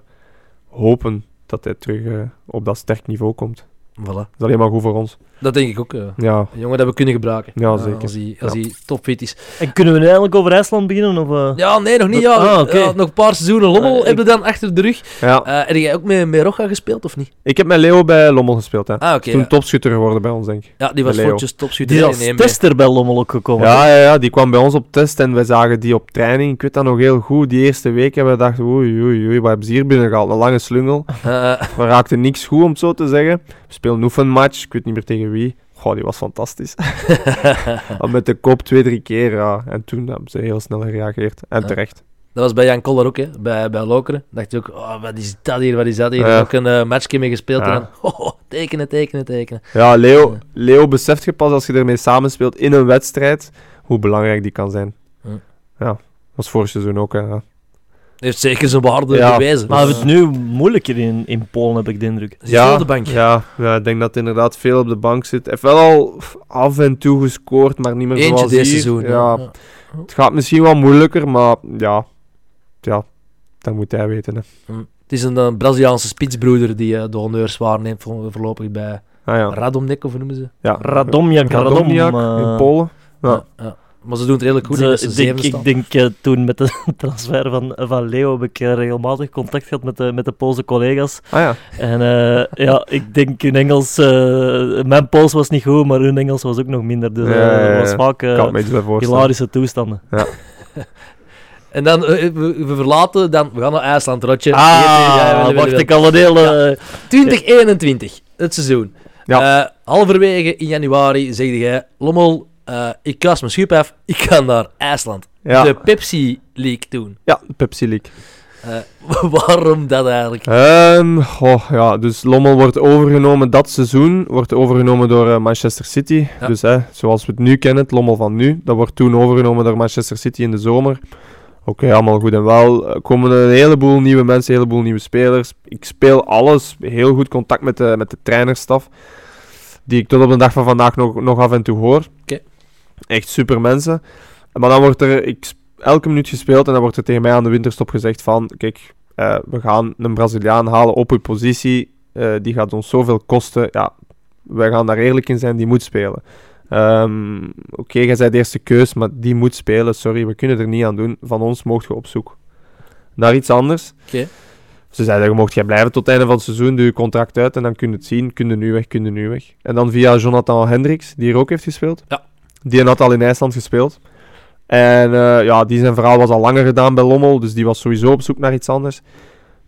S3: hopen dat hij terug eh, op dat sterk niveau komt.
S1: Voilà.
S3: Dat is alleen maar goed voor ons.
S1: Dat denk ik ook. eh.
S3: Ja,
S1: Een jongen dat we kunnen gebruiken.
S3: Ja, zeker.
S1: als hij, als
S3: Ja.
S1: hij topfit is.
S2: En kunnen we nu eigenlijk over IJsland beginnen? Of, eh?
S1: Ja, nee, nog niet. Ja.
S2: Ah.
S1: Ja, nog een paar seizoenen Lommel
S2: ik-
S1: hebben we dan achter de rug.
S3: ja.
S1: Eh heb jij ook met, met Rocha gespeeld of niet?
S3: Ik heb met Leo bij Lommel gespeeld. Hè.
S1: Ah.
S3: Toen
S1: ja.
S3: topschutter geworden bij ons, denk ik.
S1: Ja, die was voortjes topschutter
S2: Die
S1: in
S2: is als
S1: 1B.
S2: tester bij Lommel ook gekomen.
S3: Ja, ja, ja, die kwam bij ons op test en wij zagen die op training. Ik weet dat nog heel goed. Die eerste week hebben we gedacht, oei, oei, oei, wat hebben ze hier binnen gehaald? Een lange slungel. We raakten niks goed, om het zo te zeggen. We speelden een oefenmatch, ik weet niet meer tegen wie. Goh, die was fantastisch. Met de kop twee, drie keer, ja. En toen hebben ze heel snel gereageerd. En terecht.
S1: dat was bij Jan Koller ook, hè. Bij, bij Lokeren. dacht je ook, oh, wat is dat hier, wat is dat hier?
S3: Ja.
S1: Ook een eh, matchje mee gespeeld en dan, oh, tekenen, tekenen, tekenen.
S3: Ja, Leo, Leo beseft je pas als je ermee samenspeelt in een wedstrijd, hoe belangrijk die kan zijn. Ja, was vorig seizoen ook, hè. Ja.
S1: Heeft zeker zijn waarde
S3: Ja.
S1: bewezen.
S2: Maar we
S1: Dus,
S2: hebben het nu moeilijker in, in Polen, heb ik de indruk.
S1: zit veel op de bank.
S3: Ja, ja, ik denk dat inderdaad veel op de bank zit. Hij heeft wel al af en toe gescoord, maar niet meer
S1: Eentje
S3: zoals hier.
S1: seizoen.
S3: Ja,
S1: Ja.
S3: Het gaat misschien wel moeilijker, maar ja, ja dat moet hij weten. Hè.
S1: Hm. Het is een, eh, Braziliaanse spitsbroeder die eh, de honneurs waarneemt voor- voorlopig bij
S3: Ah, ja.
S1: Radomnik, of hoe noemen ze?
S3: ja.
S2: Radomjak, Radom,
S3: Radomjak
S2: eh,
S3: in Polen. Ja.
S1: Ja, ja. Maar ze doen het redelijk goed. Dat ze
S2: ik denk, ik denk eh, toen met de transfer van, van Leo heb ik eh, regelmatig contact gehad met de, met de Poolse collega's.
S3: Ah ja.
S2: En eh, ja, ik denk hun Engels... eh, mijn Pools was niet goed, maar hun Engels was ook nog minder. Dus
S3: Ja,
S2: eh,
S3: ja, ja.
S2: het was vaak eh, hilarische toestanden.
S1: En dan, we, we verlaten, dan, we gaan naar IJsland, Rotje.
S2: Ah,
S1: Ja, ja, ja,
S2: wacht,
S1: ja.
S2: ik al een hele...
S1: 2021, het seizoen.
S3: Ja.
S1: Eh, halverwege in januari zegde jij, Lommel, eh, ik kast mijn schip af, ik ga naar IJsland.
S3: Ja.
S1: De Pepsi League doen.
S3: ja, Pepsi League.
S1: Eh, waarom dat eigenlijk?
S3: Ehm, goh, ja, dus Lommel wordt overgenomen dat seizoen, wordt overgenomen door eh, Manchester City.
S1: Ja.
S3: Dus hè, zoals we het nu kennen, het Lommel van nu, dat wordt toen overgenomen door Manchester City in de zomer. Oké, allemaal goed en wel. Er komen een heleboel nieuwe mensen, een heleboel nieuwe spelers. Ik speel alles, heel goed contact met de, met de trainerstaf, die ik tot op de dag van vandaag nog, nog af en toe hoor.
S1: Oké.
S3: Echt super mensen. Maar dan wordt er ik, elke minuut gespeeld en dan wordt er tegen mij aan de winterstop gezegd van, kijk, eh, we gaan een Braziliaan halen op uw positie. eh, die gaat ons zoveel kosten. Ja, wij gaan daar eerlijk in zijn, die moet spelen. Ehm, Oké, jij zei de eerste keus, maar die moet spelen. Sorry, we kunnen er niet aan doen. Van ons mocht je op zoek naar iets anders.
S1: Oké.
S3: Ze zeiden, je mocht jij blijven tot het einde van het seizoen, doe je contract uit en dan kun je het zien. Kun je nu weg, kun je nu weg. En dan via Jonathan Hendricks, die hier ook heeft gespeeld.
S1: Ja.
S3: Die had al in IJsland gespeeld. En eh, ja, die zijn verhaal was al langer gedaan bij Lommel, dus die was sowieso op zoek naar iets anders.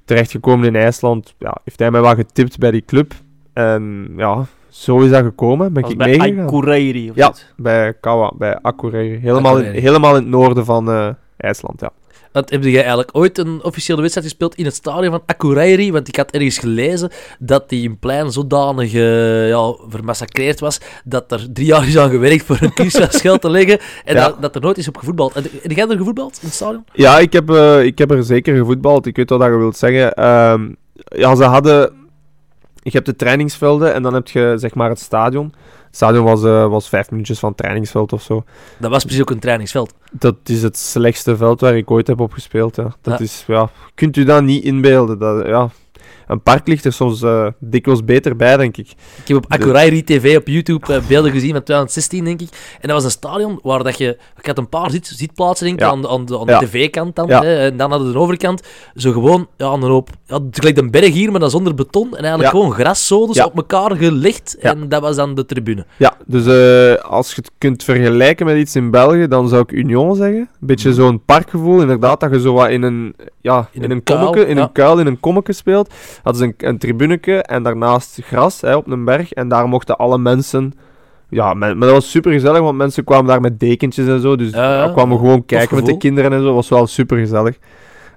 S3: Terechtgekomen in IJsland, ja, heeft hij mij wel getipt bij die club. En ja, zo is dat gekomen. Ben
S2: Dat
S3: ik
S2: was bij. Akureyri of
S3: Ja. Bij Kawa, bij Akureyri. Helemaal, in, helemaal in het noorden van eh, IJsland, ja.
S1: Want heb jij eigenlijk ooit een officiële wedstrijd gespeeld in het stadion van Akureyri? Want ik had ergens gelezen dat die in plein zodanig eh, ja, vermassacreerd was dat er drie jaar is aan gewerkt voor een kunstgrasgeld te leggen en
S3: Ja.
S1: dat, dat er nooit is op gevoetbald. En, heb jij er gevoetbald in het stadion?
S3: Ja, ik heb, eh, ik heb er zeker gevoetbald. Ik weet wat dat je wilt zeggen. Ehm, ja, ze hadden... Je hebt de trainingsvelden en dan heb je zeg maar het stadion. Stadion was, eh, was vijf minuutjes van het trainingsveld of zo.
S1: Dat was precies ook een trainingsveld.
S3: Dat is het slechtste veld waar ik ooit heb op gespeeld. Dat
S1: Ja.
S3: is, ja, kunt u dat niet inbeelden? Dat, ja. Een park ligt er soms eh, dikwijls beter bij, denk ik.
S1: Ik heb op Akureyri TV op YouTube eh, beelden gezien van 2016, denk ik. En dat was een stadion waar dat je... Ik had een paar zit, zitplaatsen, denk ik,
S3: Ja.
S1: aan de, aan de, aan de
S3: Ja.
S1: tv-kant dan.
S3: Ja.
S1: Hè, en dan hadden we de overkant zo gewoon ja, aan een hoop... Ja, gelijk een berg hier, maar dan zonder beton. En eigenlijk gewoon graszodes
S3: Ja.
S1: op elkaar gelegd. En dat was dan de tribune.
S3: Ja, dus eh, als je het kunt vergelijken met iets in België, dan zou ik Union zeggen. Een beetje
S1: Mhm.
S3: zo'n parkgevoel, inderdaad, dat je zo wat in een, ja,
S1: In
S3: in
S1: een
S3: een,
S1: kuil,
S3: kommeke, in een kuil, in een kommeke speelt. Hadden ze een, een tribuneke en daarnaast gras hè, op een berg. En daar mochten alle mensen... Ja, men- maar dat was super gezellig, want mensen kwamen daar met dekentjes en zo. Dus
S1: Ja, ja.
S3: ja, kwamen gewoon kijken met de kinderen en zo. was wel super gezellig.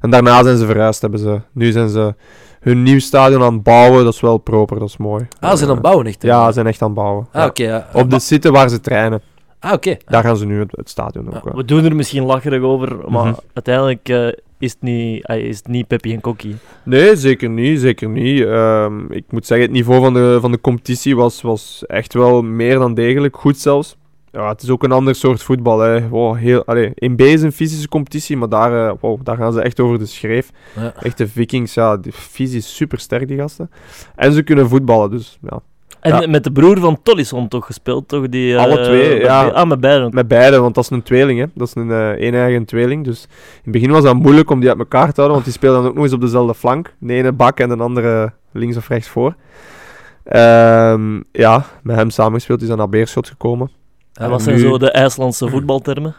S3: En daarna zijn ze verhuisd, hebben ze. Nu zijn ze hun nieuw stadion aan het bouwen. Dat is wel proper, dat is mooi.
S1: Ah, ze zijn aan het bouwen, echt. hè?
S3: Ja, ze zijn echt aan het bouwen.
S1: Ah,
S3: Ja.
S1: oké. ja.
S3: Op de site waar ze trainen.
S1: Ah, oké.
S3: Daar gaan ze nu het, het stadion ook.
S1: Ja,
S3: wel.
S2: We doen er misschien lacherig over, maar
S3: Mhm.
S2: uiteindelijk eh, is, het niet, eh, is het niet Peppi en Kokkie.
S3: Nee, zeker niet. Zeker niet. Ehm, ik moet zeggen, het niveau van de, van de competitie was, was echt wel meer dan degelijk. Goed zelfs. Ja, het is ook een ander soort voetbal. Hè. Wow, heel, allee, in B is een fysische competitie, maar daar, eh, wow, daar gaan ze echt over de schreef.
S1: Ja.
S3: Echte vikings, ja, die fysisch is super sterk, die gasten. En ze kunnen voetballen, dus ja.
S2: En
S3: Ja.
S2: met de broer van Tollisson toch gespeeld, toch? Die, eh,
S3: Alle twee,
S2: met
S3: ja.
S2: be- Ah, met beiden.
S3: Met beide, want dat is een tweeling, hè. Dat is een eh een eigen tweeling. Dus in het begin was dat moeilijk om die uit elkaar te houden, want die speelden dan ook nog eens op dezelfde flank. De ene bak en de andere links of rechts voor. Ehm, ja, met hem samengespeeld is hij naar Beerschot gekomen.
S2: En wat zijn
S3: nu-
S2: zo de IJslandse voetbaltermen?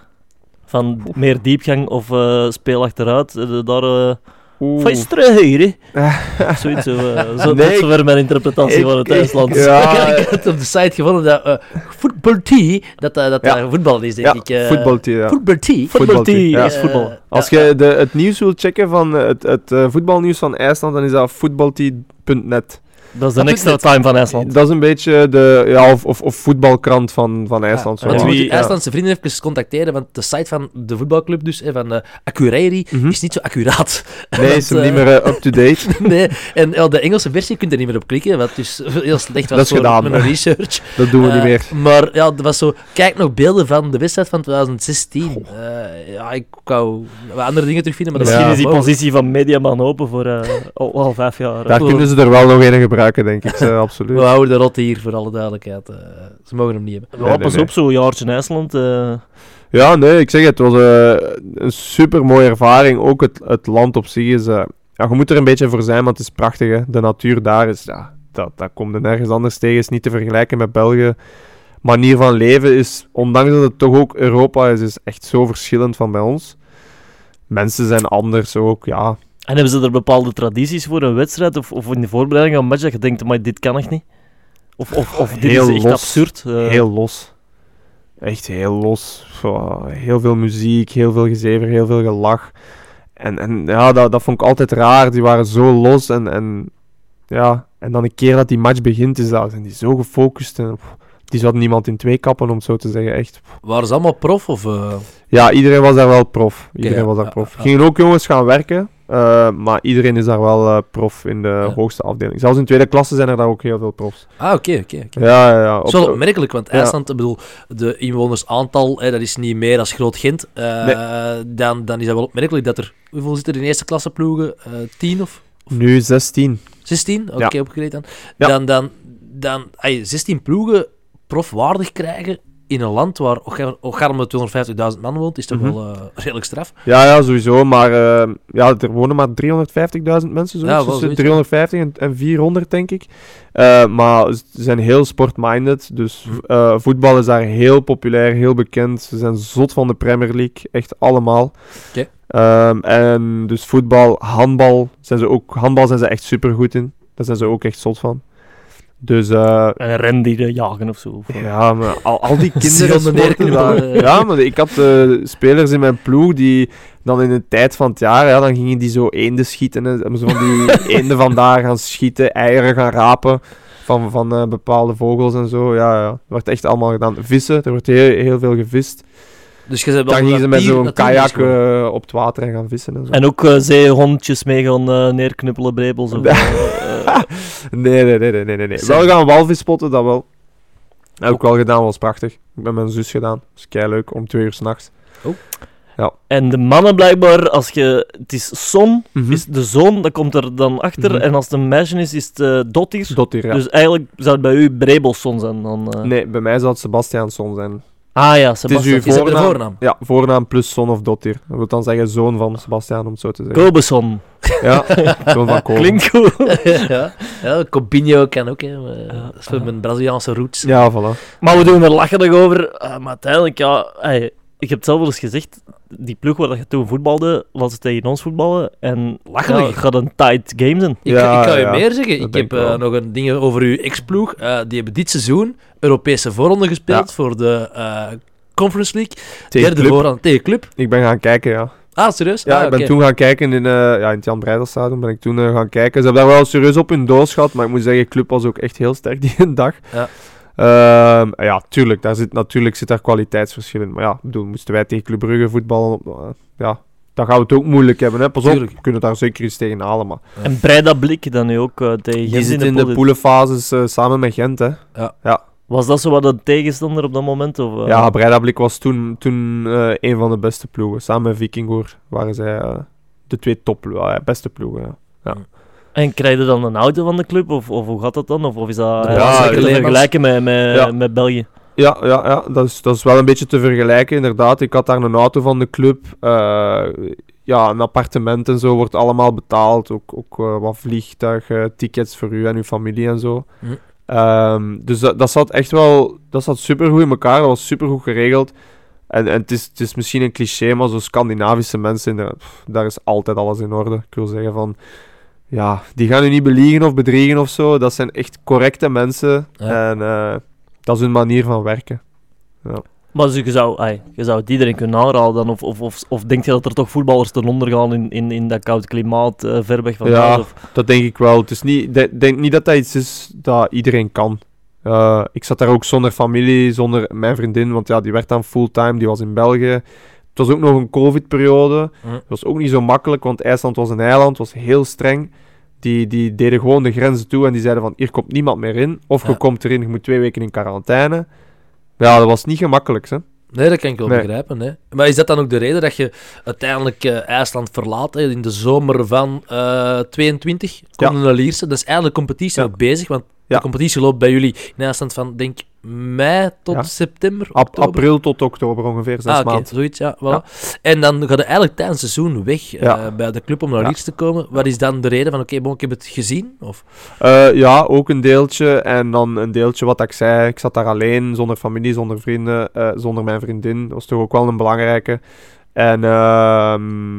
S2: Van meer diepgang of eh, speel achteruit? Eh, daar... eh
S3: Oeh.
S2: Van hè? Zoiets, zo, eh, zo,
S3: Nee,
S2: zover mijn interpretatie
S3: ik-
S2: van het
S3: ik-
S2: IJslands.
S3: Ja,
S1: ik had op de site gevonden dat uh, Football Tea, dat uh, dat
S3: Ja.
S1: uh, voetbal is, denk
S3: ja,
S1: ik. eh
S3: voetbalteam, ja.
S1: Football Tea.
S2: Voetbalteam,
S3: Ja.
S2: is voetbal.
S3: Als je de, het nieuws wilt checken van eh, het, het eh, voetbalnieuws van IJsland, dan is dat voetbalteam.net.
S2: Dat is de
S1: Dat
S2: extra time van IJsland.
S3: Dat is een beetje de, ja, of, of, of voetbalkrant van, van IJsland.
S1: Ja,
S2: Ja.
S1: moet je IJslandse vrienden even contacteren, want de site van de voetbalclub, dus hè, van uh, Akureyri,
S3: Mhm.
S1: is niet zo accuraat.
S3: Nee,
S1: Want,
S3: is hem
S1: eh,
S3: niet meer eh, up-to-date.
S1: nee, en ja, de Engelse versie kun je er niet meer op klikken, wat dus heel slecht was
S3: Dat is
S1: voor
S3: gedaan,
S1: mijn research.
S3: Dat doen we niet
S1: Eh,
S3: meer.
S1: Maar ja, er was zo... Kijk nog beelden van de wedstrijd van 2016. Eh, ja, ik wou andere dingen terugvinden, maar dat
S2: Misschien is die positie van Mediaman open voor eh, al, al vijf jaar.
S3: Daar kunnen ze er wel nog een gebruiken, denk ik. eh, absoluut.
S1: We houden de rot hier, voor alle duidelijkheid. Eh, ze mogen hem niet hebben.
S2: Ja,
S3: Nee, nee,
S2: pas
S3: nee.
S2: op, zo'n jaartje in IJsland. eh,
S3: Ja, nee, ik zeg het. Het was een super mooie ervaring. Ook het, het land op zich is. eh, ja, je moet er een beetje voor zijn, want het is prachtig. Hè? De natuur daar is. Ja, dat, dat komt er nergens anders tegen. Is niet te vergelijken met België. Manier van leven is, ondanks dat het toch ook Europa is, is echt zo verschillend van bij ons. Mensen zijn anders ook, ja.
S2: En hebben ze er bepaalde tradities voor een wedstrijd of, of in de voorbereiding aan een match dat je denkt, maar dit kan echt niet? Of, of, of dit
S3: Heel
S2: is echt
S3: los.
S2: absurd? eh.
S3: Heel los. Echt heel los. Heel veel muziek, heel veel gezever, heel veel gelach. En, en ja, dat, dat vond ik altijd raar. Die waren zo los. En, en, ja, en dan een keer dat die match begint, is dat, zijn die zo gefocust. En, pff, die zouden niemand in twee kappen, om het zo te zeggen. Echt.
S1: Waren ze allemaal prof? Of, eh,
S3: Ja, iedereen was daar wel prof. Iedereen was daar
S1: ja,
S3: prof.
S1: ja.
S3: Gingen ook jongens gaan werken. Eh, maar iedereen is daar wel eh, prof in de
S1: Ja.
S3: hoogste afdeling. Zelfs in tweede klasse zijn er daar ook heel veel profs.
S1: Ah, oké, oké.
S3: Ja, ja,
S1: wel
S3: Op-
S1: opmerkelijk, want. IJsland, ik bedoel, de inwonersaantal, hè, dat is niet meer als Groot Gent. Eh,
S3: Nee.
S1: dan, dan is dat wel opmerkelijk dat er, hoeveel zitten er in eerste klasse ploegen? Eh 10 of
S3: nu 16.
S1: 16? Oké,
S3: Ja.
S1: opgereed dan. Dan, dan, dan ay, 16 ploegen profwaardig krijgen in een land waar Ocharme 250.000 man woont, is toch
S3: Mhm.
S1: wel eh, redelijk straf.
S3: Ja, ja, sowieso. Maar eh, ja, er wonen maar 350.000 mensen. Zo.
S1: Ja, wel
S3: tussen
S1: zoiets.
S3: 350 en, en 400, denk ik. Eh, maar ze zijn heel sportminded. Dus eh, voetbal is daar heel populair, heel bekend. Ze zijn zot van de Premier League. Echt allemaal.
S1: Oké.
S3: Ehm, en dus voetbal, handbal. Zijn ze ook, handbal zijn ze echt super goed in. Daar zijn ze ook echt zot van. Dus eh,
S2: En rendieren jagen of zo. Of-
S3: ja, maar al, al die kinderen
S1: de
S3: sporten daar-
S1: eh.
S3: Ja, maar ik had eh, spelers in mijn ploeg die dan in de tijd van het jaar, ja, dan gingen die zo eenden schieten. En zo van die eenden vandaar gaan schieten, eieren gaan rapen van, van eh, bepaalde vogels en zo. Ja, ja, dat wordt echt allemaal gedaan. Vissen, er wordt heel, heel veel gevist.
S1: Dus je bent
S3: Dan
S1: wel
S3: gingen ze met zo'n kajak eh, op het water en gaan vissen en zo.
S2: En ook eh, zeehondjes mee gaan eh, neerknuppelen, brebels. Of,
S3: Nee, nee, nee, nee, nee, nee. Wel gaan walvis spotten, dat wel. Heb ik wel gedaan, was prachtig. Ik ben met mijn zus gedaan. Dat is kei leuk om twee uur s'nachts.
S2: en de mannen blijkbaar, als je... Het is son,
S3: Mhm.
S2: is de zoon, dat komt er dan achter.
S3: Mhm.
S2: En als het een meisje is, is het
S3: ja.
S2: Dus eigenlijk zou het bij u Brebelson zijn dan... eh.
S3: Nee, bij mij zou het Sebastiaanson zijn.
S2: Ah ja,
S3: Het is
S2: Sebastian.
S3: uw
S1: Is de
S3: voornaam.
S1: voornaam?
S3: Ja, voornaam plus son of Dottir. Dat wil dan zeggen zoon van Sebastiaan, om het zo te zeggen.
S2: Kobeson.
S3: Ja, zoon van Kool.
S2: Klinkt goed.
S1: ja, ja, Cobinho kan ook, hè. maar, eh, Dat is voor mijn Braziliaanse roots.
S3: Ja, voilà.
S2: Maar we doen er lacherig over. eh, maar uiteindelijk, ja... ey, ik heb het zelf wel eens gezegd. Die ploeg waar je toen voetbalde, was het tegen ons voetballen. En
S1: Lacherig.
S2: ja, gaat een tight game zijn.
S1: Ik,
S3: Ja,
S1: ik kan je
S3: ja,
S1: meer zeggen. Ik heb
S3: ik
S1: eh, nog een ding over uw ex-ploeg. Eh, die hebben dit seizoen Europese voorronde gespeeld voor de eh, Conference League.
S3: Tegen
S1: Derde
S3: club.
S1: voorronde tegen club.
S3: Ik ben gaan kijken, ja.
S1: Ah, serieus?
S3: Ja,
S1: ah,
S3: ik ben toen gaan kijken in, eh, ja, in het Jan Breidelstadion. Ben ik toen gaan kijken. Ze hebben daar wel serieus op hun doos gehad. Maar ik moet zeggen, club was ook echt heel sterk die een dag.
S1: Ja.
S3: Ehm, ja, tuurlijk. Daar zit, natuurlijk zit daar kwaliteitsverschil in. Maar ja, ik bedoel, moesten wij tegen Club Brugge voetballen, eh, ja, dan gaan we het ook moeilijk hebben. Hè. Pas op,
S1: Tuurlijk.
S3: we kunnen daar zeker iets tegen halen. Maar
S2: En Breida Blik dan nu ook eh, tegen
S3: die zit
S2: in de, pool.
S3: poelenfases eh, samen met Gent. Hè.
S2: Was dat zo wat een tegenstander op dat moment? Of, eh?
S3: Ja, Breidablik was toen, toen eh, een van de beste ploegen. Samen met Vikingoor waren zij eh, de twee top beste ploegen. Ja.
S2: En krijg je dan een auto van de club? Of, of hoe gaat dat dan? Of, of is dat
S1: Ja,
S3: ja,
S2: te vergelijken met, met,
S3: Ja.
S2: met België?
S3: Ja, ja, ja dat, is, dat is wel een beetje te vergelijken, inderdaad. Ik had daar een auto van de club. eh, ja, een appartement en zo wordt allemaal betaald. Ook, ook eh, wat vliegtuigtickets voor u en uw familie en zo.
S1: Hm.
S3: Ehm, dus dat, dat zat echt wel... Dat zat supergoed in elkaar. Dat was supergoed geregeld. En, en het, is, het is misschien een cliché, maar zo Scandinavische mensen, pff, daar is altijd alles in orde. Ik wil zeggen van... Ja, die gaan u niet beliegen of bedriegen of zo. Dat zijn echt correcte mensen.
S1: Ja.
S3: En eh, dat is hun manier van werken.
S2: Maar dus je, zou, ai, je zou het iedereen kunnen aanraden dan? Of, of, of, of denk je dat er toch voetballers ten onder gaan in, in, in dat koud klimaat, eh, ver weg van
S3: Ja.
S2: Of,
S3: Dat denk ik wel. Het is niet, de- denk niet dat dat iets is dat iedereen kan. Eh, ik zat daar ook zonder familie, zonder mijn vriendin, want ja, die werd dan fulltime, die was in België. Het was ook nog een covid-periode.
S1: Hm.
S3: Het was ook niet zo makkelijk, want IJsland was een eiland, was heel streng. Die, die deden gewoon de grenzen toe en die zeiden van, hier komt niemand meer in. Of je
S1: Ja.
S3: komt erin, je moet twee weken in quarantaine. Ja, dat was niet gemakkelijk, hè.
S1: Nee, dat kan ik wel
S3: Nee.
S1: begrijpen. Hè. Maar is dat dan ook de reden dat je uiteindelijk eh, IJsland verlaat hè, in de zomer van eh 22?
S3: Ja.
S1: Komt naar Lierse. Dat is eigenlijk de competitie
S3: Ja.
S1: nog bezig, want
S3: Ja.
S1: de competitie loopt bij jullie in IJsland van, denk mei tot
S3: Ja.
S1: september,
S3: Ap- april tot oktober ongeveer, zes
S1: Ah,
S3: maanden.
S1: zoiets, ja, voilà.
S3: Ja.
S1: En dan ga je eigenlijk tijdens het seizoen weg eh, bij de club om naar. Lierse te komen. Wat is dan de reden van, oké, bon, ik heb het gezien? Of?
S3: Eh, ja, ook een deeltje. En dan een deeltje wat ik zei. Ik zat daar alleen, zonder familie, zonder vrienden, eh, zonder mijn vriendin. Dat was toch ook wel een belangrijke. En ehm,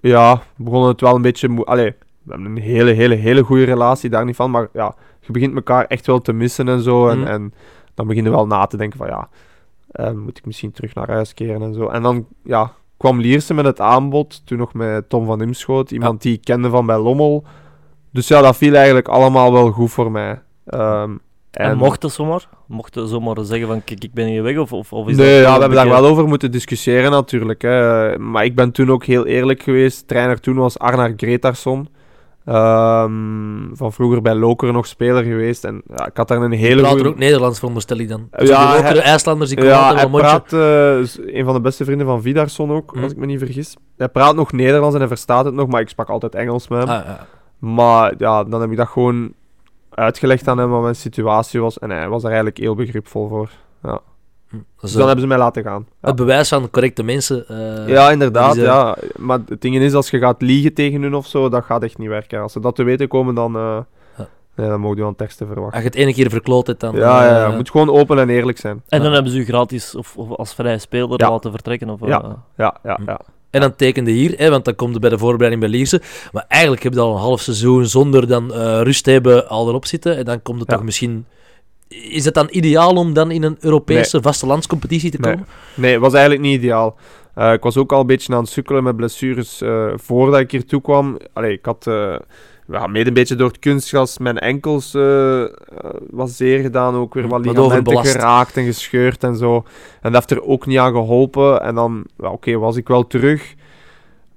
S3: ja, begon het wel een beetje... Allee, we hebben een hele, hele, hele goede relatie, daar niet van. Maar ja, je begint elkaar echt wel te missen en zo. En,
S1: Mhm.
S3: en dan begin je wel na te denken van ja, eh, moet ik misschien terug naar huis keren en zo. En dan ja, kwam Lierse met het aanbod, toen nog met Tom van Imschoot. Iemand die ik kende van bij Lommel. Dus ja, dat viel eigenlijk allemaal wel goed voor mij. Ehm,
S2: en, mocht dat zomaar? Mocht je zomaar zeggen van, kijk, ik ben hier weg? Of, of, of is
S3: nee,
S2: dat
S3: ja, we hebben daar wel over moeten discussiëren natuurlijk. Hè. Maar ik ben toen ook heel eerlijk geweest. Trainer toen was Arnar Gretarsson. Ehm, van vroeger bij Loker nog speler geweest. En ja, ik had daar een hele
S1: Praat er
S3: goede...
S1: ook Nederlands, veronderstel ik dan.
S3: Ja,
S1: Dus die
S3: hij-
S1: lokere IJslanders, die komen
S3: Ja, hij praat, eh, een van de beste vrienden van Vidarsson ook,
S1: Mhm.
S3: als ik me niet vergis. Hij praat nog Nederlands en hij verstaat het nog, maar ik sprak altijd Engels met hem.
S1: Ah, ja.
S3: Maar ja, dan heb ik dat gewoon uitgelegd aan hem wat mijn situatie was. En hij was er eigenlijk heel begripvol voor.
S1: Dat
S3: Dus dan hebben ze mij laten gaan. Ja,
S1: Het bewijs van correcte mensen. eh,
S3: ja inderdaad. ja. Maar het ding is, als je gaat liegen tegen hun of zo, dat gaat echt niet werken. Als ze dat te weten komen, dan, eh
S1: Ja.
S3: nee, dan mogen we aan teksten verwachten.
S1: Als je het ene keer verkloot hebt, dan...
S3: Ja, ja, ja,
S1: eh,
S3: moet gewoon open en eerlijk zijn.
S2: En dan hebben ze u gratis of, of als vrije speler
S3: Ja.
S2: laten vertrekken? Of,
S3: Ja. Ja, ja,
S1: Hm.
S3: ja.
S1: En dan tekende hier, hè, want dan komt het bij de voorbereiding bij Lierse. Maar eigenlijk heb je al een half seizoen zonder dan eh, rust te hebben al erop zitten. En dan komt het
S3: Ja.
S1: toch misschien... Is het dan ideaal om dan in een Europese vastelandscompetitie te
S3: Nee.
S1: komen?
S3: Nee, het was eigenlijk niet ideaal. Eh, ik was ook al een beetje aan het sukkelen met blessures eh, voordat ik hier toe kwam. Allee, ik had ja, mede een beetje door het kunstgas mijn enkels was zeer gedaan. Ook weer wat ligamenten geraakt en gescheurd en zo. En dat heeft er ook niet aan geholpen. En dan, oké, was ik wel terug.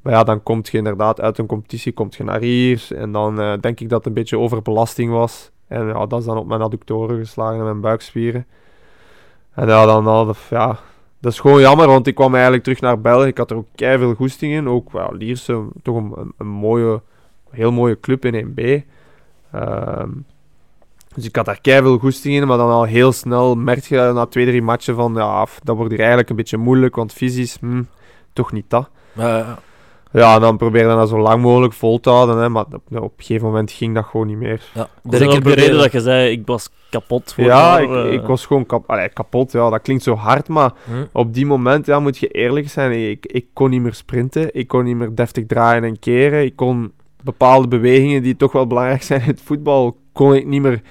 S3: Maar ja, dan kom je inderdaad uit een competitie, kom je naar hier. En dan denk ik dat het een beetje overbelasting was. En ja, dat is dan op mijn adductoren geslagen en mijn buikspieren. En ja, dan al, ja, dat is gewoon jammer, want ik kwam eigenlijk terug naar België. Ik had er ook veel goesting in. Ook ja, Lierse, toch een, een, mooie, heel mooie club in 1B. Ehm, dus ik had daar veel goesting in, maar dan al heel snel merk je na twee, drie matchen van ja, dat wordt hier eigenlijk een beetje moeilijk, want fysisch, hm, toch niet dat.
S1: Eh,
S3: Ja, en dan probeerde dat zo lang mogelijk vol te houden, hè, maar op, op een gegeven moment ging dat gewoon niet meer.
S1: ja.
S2: Dat is ook de reden dat je zei, ik was kapot voor
S3: ja, ik,
S2: eh.
S3: ik was gewoon kap allee, kapot. Ja, dat klinkt zo hard, maar
S1: Hm.
S3: op die moment ja, moet je eerlijk zijn. Ik, ik kon niet meer sprinten. Ik kon niet meer deftig draaien en keren. Ik kon bepaalde bewegingen die toch wel belangrijk zijn in het voetbal, kon ik niet meer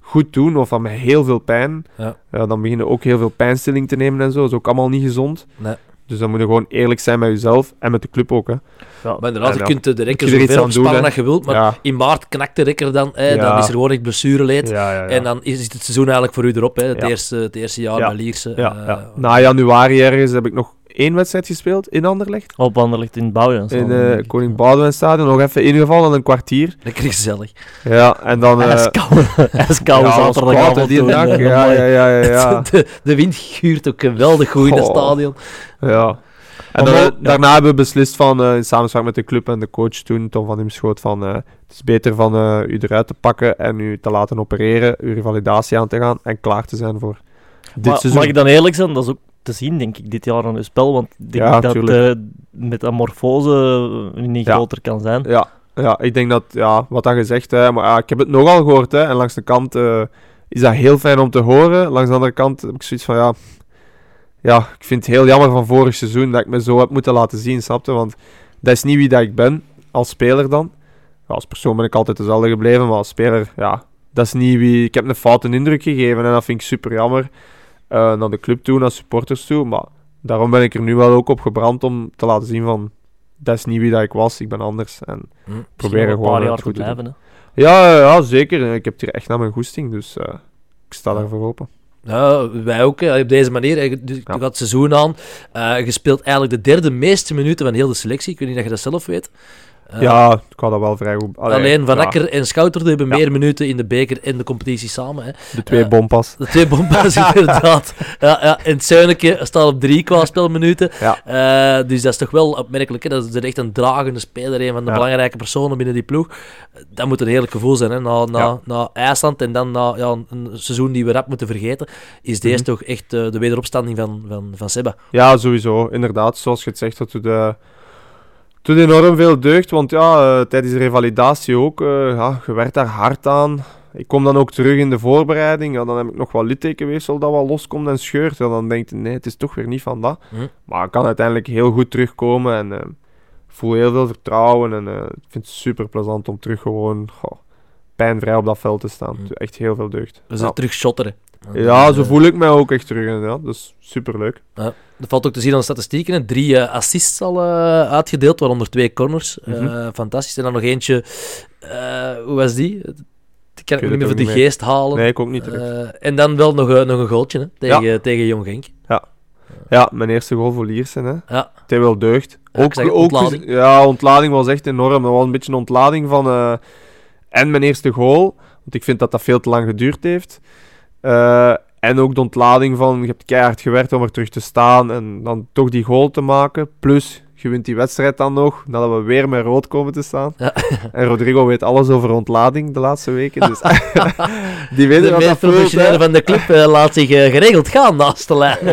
S3: goed doen. Of had me heel veel pijn.
S1: Ja.
S3: dan beginnen ook heel veel pijnstilling te nemen en zo. Dat is ook allemaal niet gezond.
S1: Nee.
S3: Dus dan moet je gewoon eerlijk zijn met jezelf en met de club ook. Hè.
S2: Ja.
S1: Maar inderdaad,
S3: En
S1: je kunt de rekker
S3: er
S1: zo ver
S3: aan doen,
S1: opspannen als je wilt, maar
S3: ja.
S1: in maart knakt de rekker dan. Hè,
S3: Ja.
S1: Dan is er gewoon echt blessureleed.
S3: Ja, ja, ja.
S1: En dan is het seizoen eigenlijk voor u erop, hè, het,
S3: Ja.
S1: eerste, het eerste jaar
S3: Ja.
S1: bij Lierse.
S3: ja, ja. Na januari ergens heb ik nog één wedstrijd gespeeld in Anderlecht.
S2: Op Anderlecht in Bouwen.
S3: In het Koning Boudewijn Stadion. Nog even ingevallen, een kwartier.
S1: Lekker gezellig.
S3: Ja, en dan... eh,
S2: Ijskoude, ijskoude
S3: ja, was koud, hè,
S2: zaterdagavond
S3: die dag. Ja, ja, ja, ja, ja.
S1: De, de wind guurt ook geweldig goed in het stadion.
S3: ja. En dan, eh, daarna hebben we beslist van, eh, in samenspraak met de club en de coach toen, Tom van Imschoot, van eh, het is beter van eh, u eruit te pakken en u te laten opereren, uw revalidatie aan te gaan en klaar te zijn voor dit
S2: Maar
S3: seizoen.
S2: mag ik dan eerlijk zijn, dat is ook te zien, denk ik, dit jaar aan uw spel. Want ik denk
S3: Ja,
S2: dat eh metamorfose eh, niet
S3: Ja.
S2: groter kan zijn.
S3: Ja, ja, ik denk dat, ja, wat dat gezegd, hè, maar ja, ik heb het nogal gehoord, hè, en langs de kant eh, is dat heel fijn om te horen. Langs de andere kant heb ik zoiets van, ja, ja, ik vind het heel jammer van vorig seizoen dat ik me zo heb moeten laten zien, snapte? Want dat is niet wie dat ik ben, als speler dan. Ja, als persoon ben ik altijd dezelfde gebleven, maar als speler, ja, dat is niet wie... Ik heb een foute indruk gegeven en dat vind ik super jammer. Eh, naar de club toe, naar supporters toe, maar daarom ben ik er nu wel ook op gebrand om te laten zien van... Dat is niet wie dat ik was, ik ben anders. En
S1: Hm.
S2: Misschien
S3: proberen gewoon
S2: een paar
S3: het
S2: te
S3: goed te doen.
S2: blijven. Hè.
S3: Ja, ja, zeker. Ik heb het hier echt naar mijn goesting, dus eh, ik sta daarvoor open.
S1: Ja, wij ook. hè. Op deze manier. hè. Je-
S3: Ja.
S1: gaat het seizoen aan. Eh, je speelt eigenlijk de derde meeste minuten van heel de selectie. Ik weet niet of je dat zelf weet. Eh,
S3: ja, ik had dat wel vrij goed... Allee,
S1: Alleen Van
S3: ja,
S1: Akker en Schouterde hebben
S3: Ja.
S1: meer minuten in de beker en de competitie samen. Hè.
S3: De twee
S1: eh,
S3: bompas.
S1: De twee bomba's inderdaad. Ja, ja. En Zuineke staat op drie qua spelminuten.
S3: Ja.
S1: Eh, dus dat is toch wel opmerkelijk. Hè? Dat is echt een dragende speler, een van de belangrijke personen binnen die ploeg. Dat moet een heerlijk gevoel zijn. Hè? Na, na, na IJsland en dan na ja, een seizoen die we rap moeten vergeten, is deze
S3: Mhm.
S1: toch echt de wederopstanding van, van, van Seba.
S3: Ja, sowieso. Inderdaad, zoals je het zegt, dat doet, eh, doet enorm veel deugd. Want ja, eh, tijdens de revalidatie ook, eh, ja, je werkt daar hard aan. Ik kom dan ook terug in de voorbereiding. Ja, dan heb ik nog wat littekenweefsel dat wat loskomt en scheurt. En dan denk je, nee, het is toch weer niet van dat.
S1: Hm.
S3: Maar ik kan uiteindelijk heel goed terugkomen. En eh, ik voel heel veel vertrouwen. En eh, ik vind het super plezant om terug gewoon goh, pijnvrij op dat veld te staan.
S1: Hm.
S3: Echt heel veel deugd.
S1: Dus
S3: ja.
S1: er terug shotteren.
S3: Ja, zo voel ik mij ook echt terug. En, ja, dat is super leuk.
S1: Dat valt ook te zien aan de statistieken. hè. Drie eh, assists al eh, uitgedeeld, waaronder twee corners. Eh,
S3: Mhm.
S1: fantastisch. En dan nog eentje, eh, hoe was die? Die kan ik niet meer voor de geest halen.
S3: Nee, ik ook niet terug.
S1: Eh, en dan wel nog, een- nog een goaltje hè, tegen, tegen Jong Genk.
S3: Ja, mijn eerste goal voor Lierse. Hè.
S1: Ja,
S3: Het heeft wel deugd.
S1: Ja, ik
S3: ook,
S1: zeg
S3: ook,
S1: ontlading.
S3: Ja, ontlading was echt enorm. Dat was een beetje een ontlading van... eh, en mijn eerste goal. Want ik vind dat dat veel te lang geduurd heeft. Eh, en ook de ontlading van... Je hebt keihard gewerkt om er terug te staan. En dan toch die goal te maken. Plus, je wint die wedstrijd dan nog. Nadat we weer met rood komen te staan.
S1: Ja.
S3: En Rodrigo weet alles over ontlading de laatste weken. Dus die weet
S1: de
S3: wat
S1: meest professionele van de club eh, laat zich eh, geregeld gaan naast de lijn.
S3: Ja,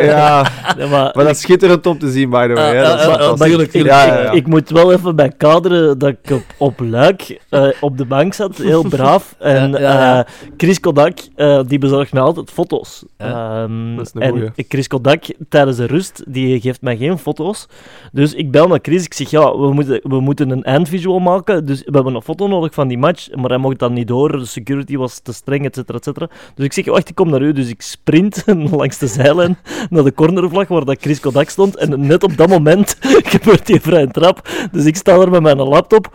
S2: Ja, maar
S3: maar dat is schitterend om te zien, by the way.
S1: Ah, ah, ah,
S2: ik, moet wel even bij kaderen dat ik op, op Luik eh, op de bank zat, heel braaf. En
S1: Ja, ja, ja.
S2: eh, Chris Kodak, eh, die bezorgt mij altijd foto's.
S1: Ja,
S2: Ehm,
S3: dat is een
S2: en
S3: goeie.
S2: Chris Kodak, tijdens de rust, die geeft mij geen foto's. Dus ik bel Chris. Ik zeg, ja, we moeten, we moeten een eindvisual maken. Dus we hebben een foto nodig van die match. Maar hij mocht dat niet door. De security was te streng, et cetera, et cetera. Dus ik zeg, wacht, ik kom naar u. Dus ik sprint langs de zijlijn naar de cornervlag waar dat Chris Kodak stond. En net op dat moment gebeurt die vrije trap. Dus ik sta er met mijn laptop.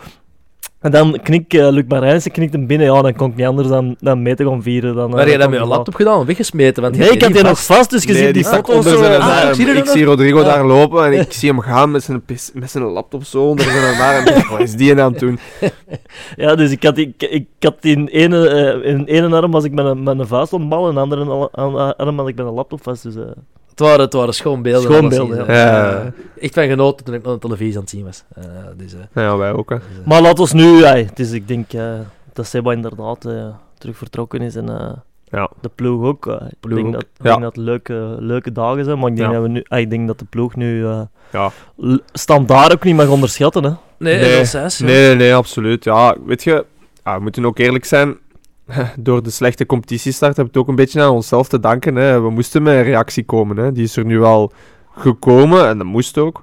S2: En dan knik uh, Luc Marijnsen knikt hem binnen. Ja, dan kon ik niet anders dan, dan mee te gaan vieren. Dan,
S1: Maar
S2: eh,
S1: je dat
S2: kon
S1: met je
S2: wel.
S1: laptop gedaan en weggesmeten? Want
S2: Nee, ik had die nog vast, dus je
S3: Nee,
S2: ziet die
S3: staat
S2: foto's zo.
S3: zijn
S1: Ah,
S3: arm.
S1: ik zie er
S3: ik
S1: nog.
S3: zie Rodrigo
S1: Ja.
S3: daar lopen en ik zie hem gaan met zijn, pis- met zijn laptop zo onder zijn arm. Denk, Wat is die aan het doen?
S2: Ja, dus ik had, die, ik, ik had die in ene, eh, in ene arm was ik met een, met een vuist aan het ballen, en in de andere arm had ik met een laptop vast. Dus, eh,
S1: Het waren, het waren schoon beelden.
S2: Schoon
S1: alleszins,
S2: beelden,
S1: hè.
S3: ja.
S1: Eh, echt van genoten toen ik naar de televisie aan het zien was. Eh, dus, eh,
S3: Ja, wij ook. Hè.
S1: dus, eh,
S2: Maar laat ons nu, is, ik denk eh, dat Seba inderdaad eh, terug vertrokken is en eh,
S3: Ja.
S2: de ploeg ook. eh. ik
S1: Ploeg
S2: denk
S1: ook.
S2: dat, ik
S3: Ja.
S2: denk dat het leuke, leuke dagen zijn, maar ik denk,
S3: Ja.
S2: dat, we nu, ik denk dat de ploeg nu eh standaard ook niet mag onderschatten. Hè.
S1: nee,
S3: Nee. Nee, nee, nee, absoluut. Ja, weet je, ja, we moeten ook eerlijk zijn. Door de slechte competitiestart heb ik het ook een beetje aan onszelf te danken. Hè. We moesten met een reactie komen. Hè. Die is er nu wel gekomen en dat moest ook.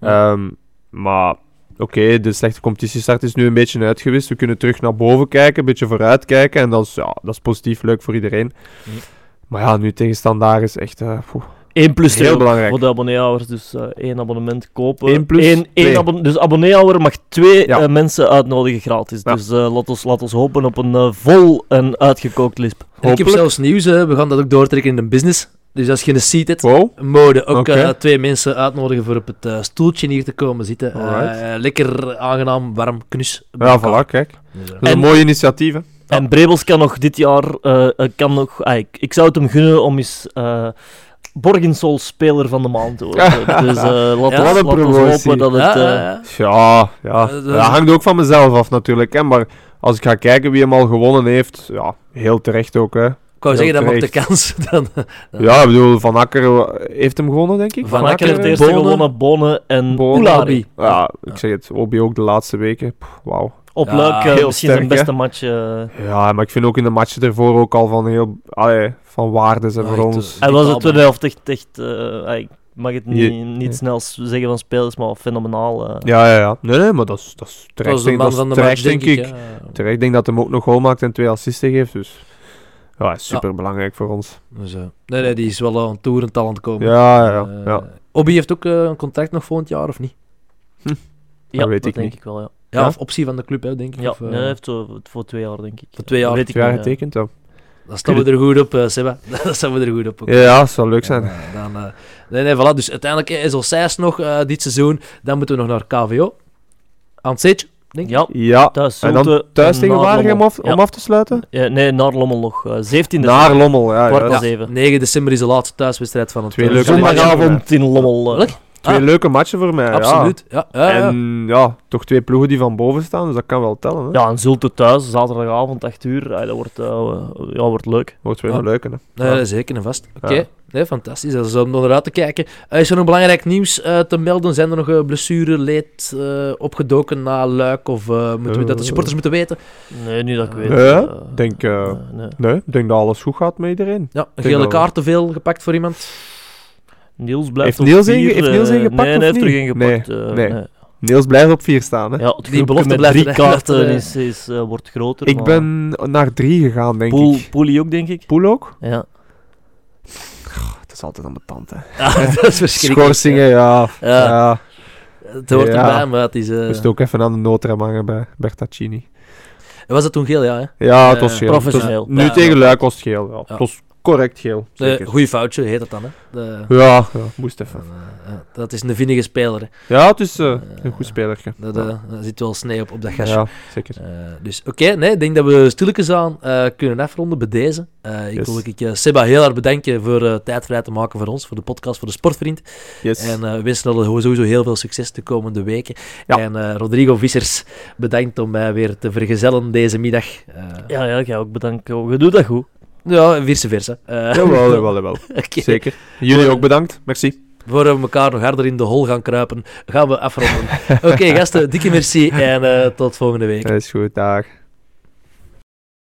S1: Ja.
S3: Ehm, maar oké, de slechte competitiestart is nu een beetje uitgewist. We kunnen terug naar boven kijken, een beetje vooruit kijken. En dat is, ja, dat is positief, leuk voor iedereen.
S1: Ja.
S3: Maar ja, nu tegenstandaard is echt eh,
S2: 1 plus
S3: heel
S2: 2
S3: belangrijk.
S2: voor de abonneehouders, dus eh, één abonnement kopen.
S3: Eén plus
S2: Eén- één dus abonneehouder mag twee
S3: Ja.
S2: eh, mensen uitnodigen gratis.
S3: Ja.
S2: Dus eh, laat, ons, laat ons hopen op een vol en uitgekookt lisp.
S1: En ik heb zelfs nieuws, hè. we gaan dat ook doortrekken in de business. Dus als je een seat hebt,
S3: Wow.
S1: mode ook
S3: Oké.
S1: eh, twee mensen uitnodigen voor op het stoeltje hier te komen zitten. Eh, lekker aangenaam, warm, knus.
S3: Ja, voilà, kijk.
S1: Dus,
S3: Dat is
S2: En-
S3: een mooi initiatief. hè.
S2: En Brebels kan nog dit jaar, kan nog, ah, ik, ik zou het hem gunnen om eens eh Borgensol speler van de maand worden. dus eh laat,
S1: Ja,
S2: ons,
S3: wat een
S2: laat ons
S3: promotie.
S2: hopen dat het...
S1: ja,
S2: eh,
S1: ja. Eh,
S3: dat hangt ook van mezelf af natuurlijk. Hè. Maar als ik ga kijken wie hem al gewonnen heeft, ja, heel terecht ook. Hè.
S1: Ik wou zeggen, dat maakt de kans dan...
S3: Ja, ik bedoel, Van Akker eh, heeft hem gewonnen, denk ik.
S1: Van
S2: Van Akker heeft het eerste
S1: Bonen.
S2: gewonnen, Bonen en. Oulari.
S3: Ja, ik zeg het, Obi ook de laatste weken. Wauw.
S2: Op
S1: Ja,
S2: leuk, eh,
S3: heel
S2: misschien zijn beste match. eh.
S3: Ja, maar ik vind ook in de matchen ervoor ook al van heel allee, van waarde zijn
S1: Ja,
S3: voor ons.
S2: Hij was de
S1: Vitabel.
S2: tweede helft echt, echt ik mag het niet,
S3: Je-
S2: niet
S3: ja.
S2: snel zeggen van spelers, maar fenomenaal.
S3: Ja, ja, ja. Nee, nee, maar dat is, dat is
S1: Dat
S3: terecht.
S1: was de
S3: denk-
S1: man
S3: dat is
S1: van de
S3: terecht,
S1: match, denk ik.
S3: ik.
S1: ja.
S3: Terecht, ik denk dat hem ook nog goal maakt en twee assisten geeft. Dus ja, super belangrijk voor ons.
S1: Dus, eh, nee, nee, die is wel aan toerend talent komen.
S3: Ja, ja, ja.
S1: Eh,
S3: ja.
S1: Obi heeft ook eh, een contract nog volgend jaar, of niet?
S2: ja,
S3: weet ik
S2: denk
S3: niet.
S2: ik wel, ja.
S1: Ja,
S3: Ja?
S1: of optie van de club, hè, denk ik.
S2: Ja,
S1: of, eh,
S2: nee, hij heeft zo voor twee jaar, denk ik.
S1: Voor twee jaar.
S2: Dat weet ik
S3: Twee jaar
S2: niet, ja.
S3: getekend, ja.
S1: Dan staan we er goed op, eh Seba. Dan staan we er goed op. ook.
S3: Ja, dat zou leuk zijn.
S1: Dan, eh, dan, eh, nee, nee, voilà. Dus uiteindelijk is Alsace nog eh, dit seizoen. Dan moeten we nog naar KVO. Aan het denk ik.
S2: Ja,
S3: Ja,
S2: thuis
S3: en dan
S2: Zulte
S3: thuis
S2: en
S3: tegen
S2: naar
S3: Waregem
S2: Lommel.
S3: af,
S2: Ja.
S3: om af te sluiten?
S2: Ja, nee, naar Lommel nog. eh 17
S3: Naar Lommel, ja.
S2: Kwart
S3: juist.
S2: na zeven.
S1: 9 december is de laatste thuiswedstrijd van het
S3: Twee
S1: eh,
S3: leuke.
S2: Zondagavond in Lommel. eh.
S1: Welk?
S3: Twee
S1: Ah.
S3: leuke matchen voor mij,
S1: Absoluut. Ja, ja,
S3: ja.
S1: ja.
S3: En ja, toch twee ploegen die van boven staan, dus dat kan wel tellen. Hè.
S2: Ja, en Zulte thuis, zaterdagavond, 8 uur. Ah, dat wordt, eh, ja, wordt leuk.
S3: Wordt weer
S1: Ja.
S3: een leuke. Hè.
S1: Nee,
S3: Ja.
S1: zeker en vast. Oké,
S3: Ja.
S1: nee, fantastisch. Dat is om naar uit te kijken. Eh, is er nog belangrijk nieuws eh, te melden? Zijn er nog uh, blessure, leed eh, opgedoken na Luik? Of eh, moeten we dat de supporters moeten weten?
S2: Nee, niet dat ik weet.
S3: Ja,
S2: eh,
S3: denk,
S2: nee.
S3: Nee, ik denk dat alles goed gaat met iedereen.
S1: Ja, een
S3: denk
S1: gele kaart te veel gepakt voor iemand?
S2: Niels blijft
S3: Heeft
S2: op
S3: Niels
S2: vier,
S3: inge- heeft
S2: eh,
S3: Niels ingepakt
S2: Nee, hij heeft er geen gepakt. eh,
S3: nee.
S2: nee.
S3: Niels blijft op vier staan. Hè.
S2: Ja, het
S1: Die belofte
S2: met
S1: blijft
S2: drie kaarten is, is, eh, wordt groter.
S3: ik
S2: maar-
S3: ben naar drie gegaan, denk
S2: Poel,
S3: ik.
S2: Poelie ook, denk ik.
S3: Poel ook?
S2: Ja.
S3: Het is altijd ambetant, hè.
S1: Ja, dat is verschrikkelijk.
S3: Schorsingen, ja.
S1: Ja.
S3: ja.
S1: Het hoort
S3: Ja.
S1: erbij, maar het is... eh,
S3: Moest ook even aan de noodrem hangen bij Bertaccini.
S1: Was dat toen geel, ja? Hè?
S3: Ja, het
S1: Eh,
S3: was geel.
S2: professioneel.
S3: Was- nu
S1: Ja.
S3: tegen Luik was het geel. Ja.
S1: Ja.
S3: Het was correct geel.
S1: De goeie foutje heet dat dan, hè? De,
S3: Ja, ja, moest even.
S1: eh, eh, dat is een vinnige speler, hè?
S3: Ja, het is eh, een goed spelertje.
S1: Dat,
S3: ja.
S1: eh, er zit wel snee op, op dat gastje.
S3: ja, zeker.
S1: Eh, dus oké, nee, ik denk dat we stilletjes aan eh, kunnen afronden bij deze. Eh, ik
S3: Yes.
S1: wil ik, eh, Seba heel erg bedanken voor eh, tijd vrij te maken voor ons, voor de podcast, voor de Sportvriend.
S3: Yes.
S1: En eh wensen al sowieso heel veel succes de komende weken.
S3: Ja.
S1: En eh, Rodrigo Vissers, bedankt om mij weer te vergezellen deze middag. Eh,
S2: Ja, ja, ik ga ook bedanken. Je doet dat goed.
S1: Ja, vice versa. Eh,
S3: Jawel, jawel, jawel. Zeker. Jullie ook bedankt. Merci.
S1: Voor we elkaar nog harder in de hol gaan kruipen, gaan we afronden. Oké, gasten, dikke merci en eh, tot volgende week.
S3: Dat is goed. Dag.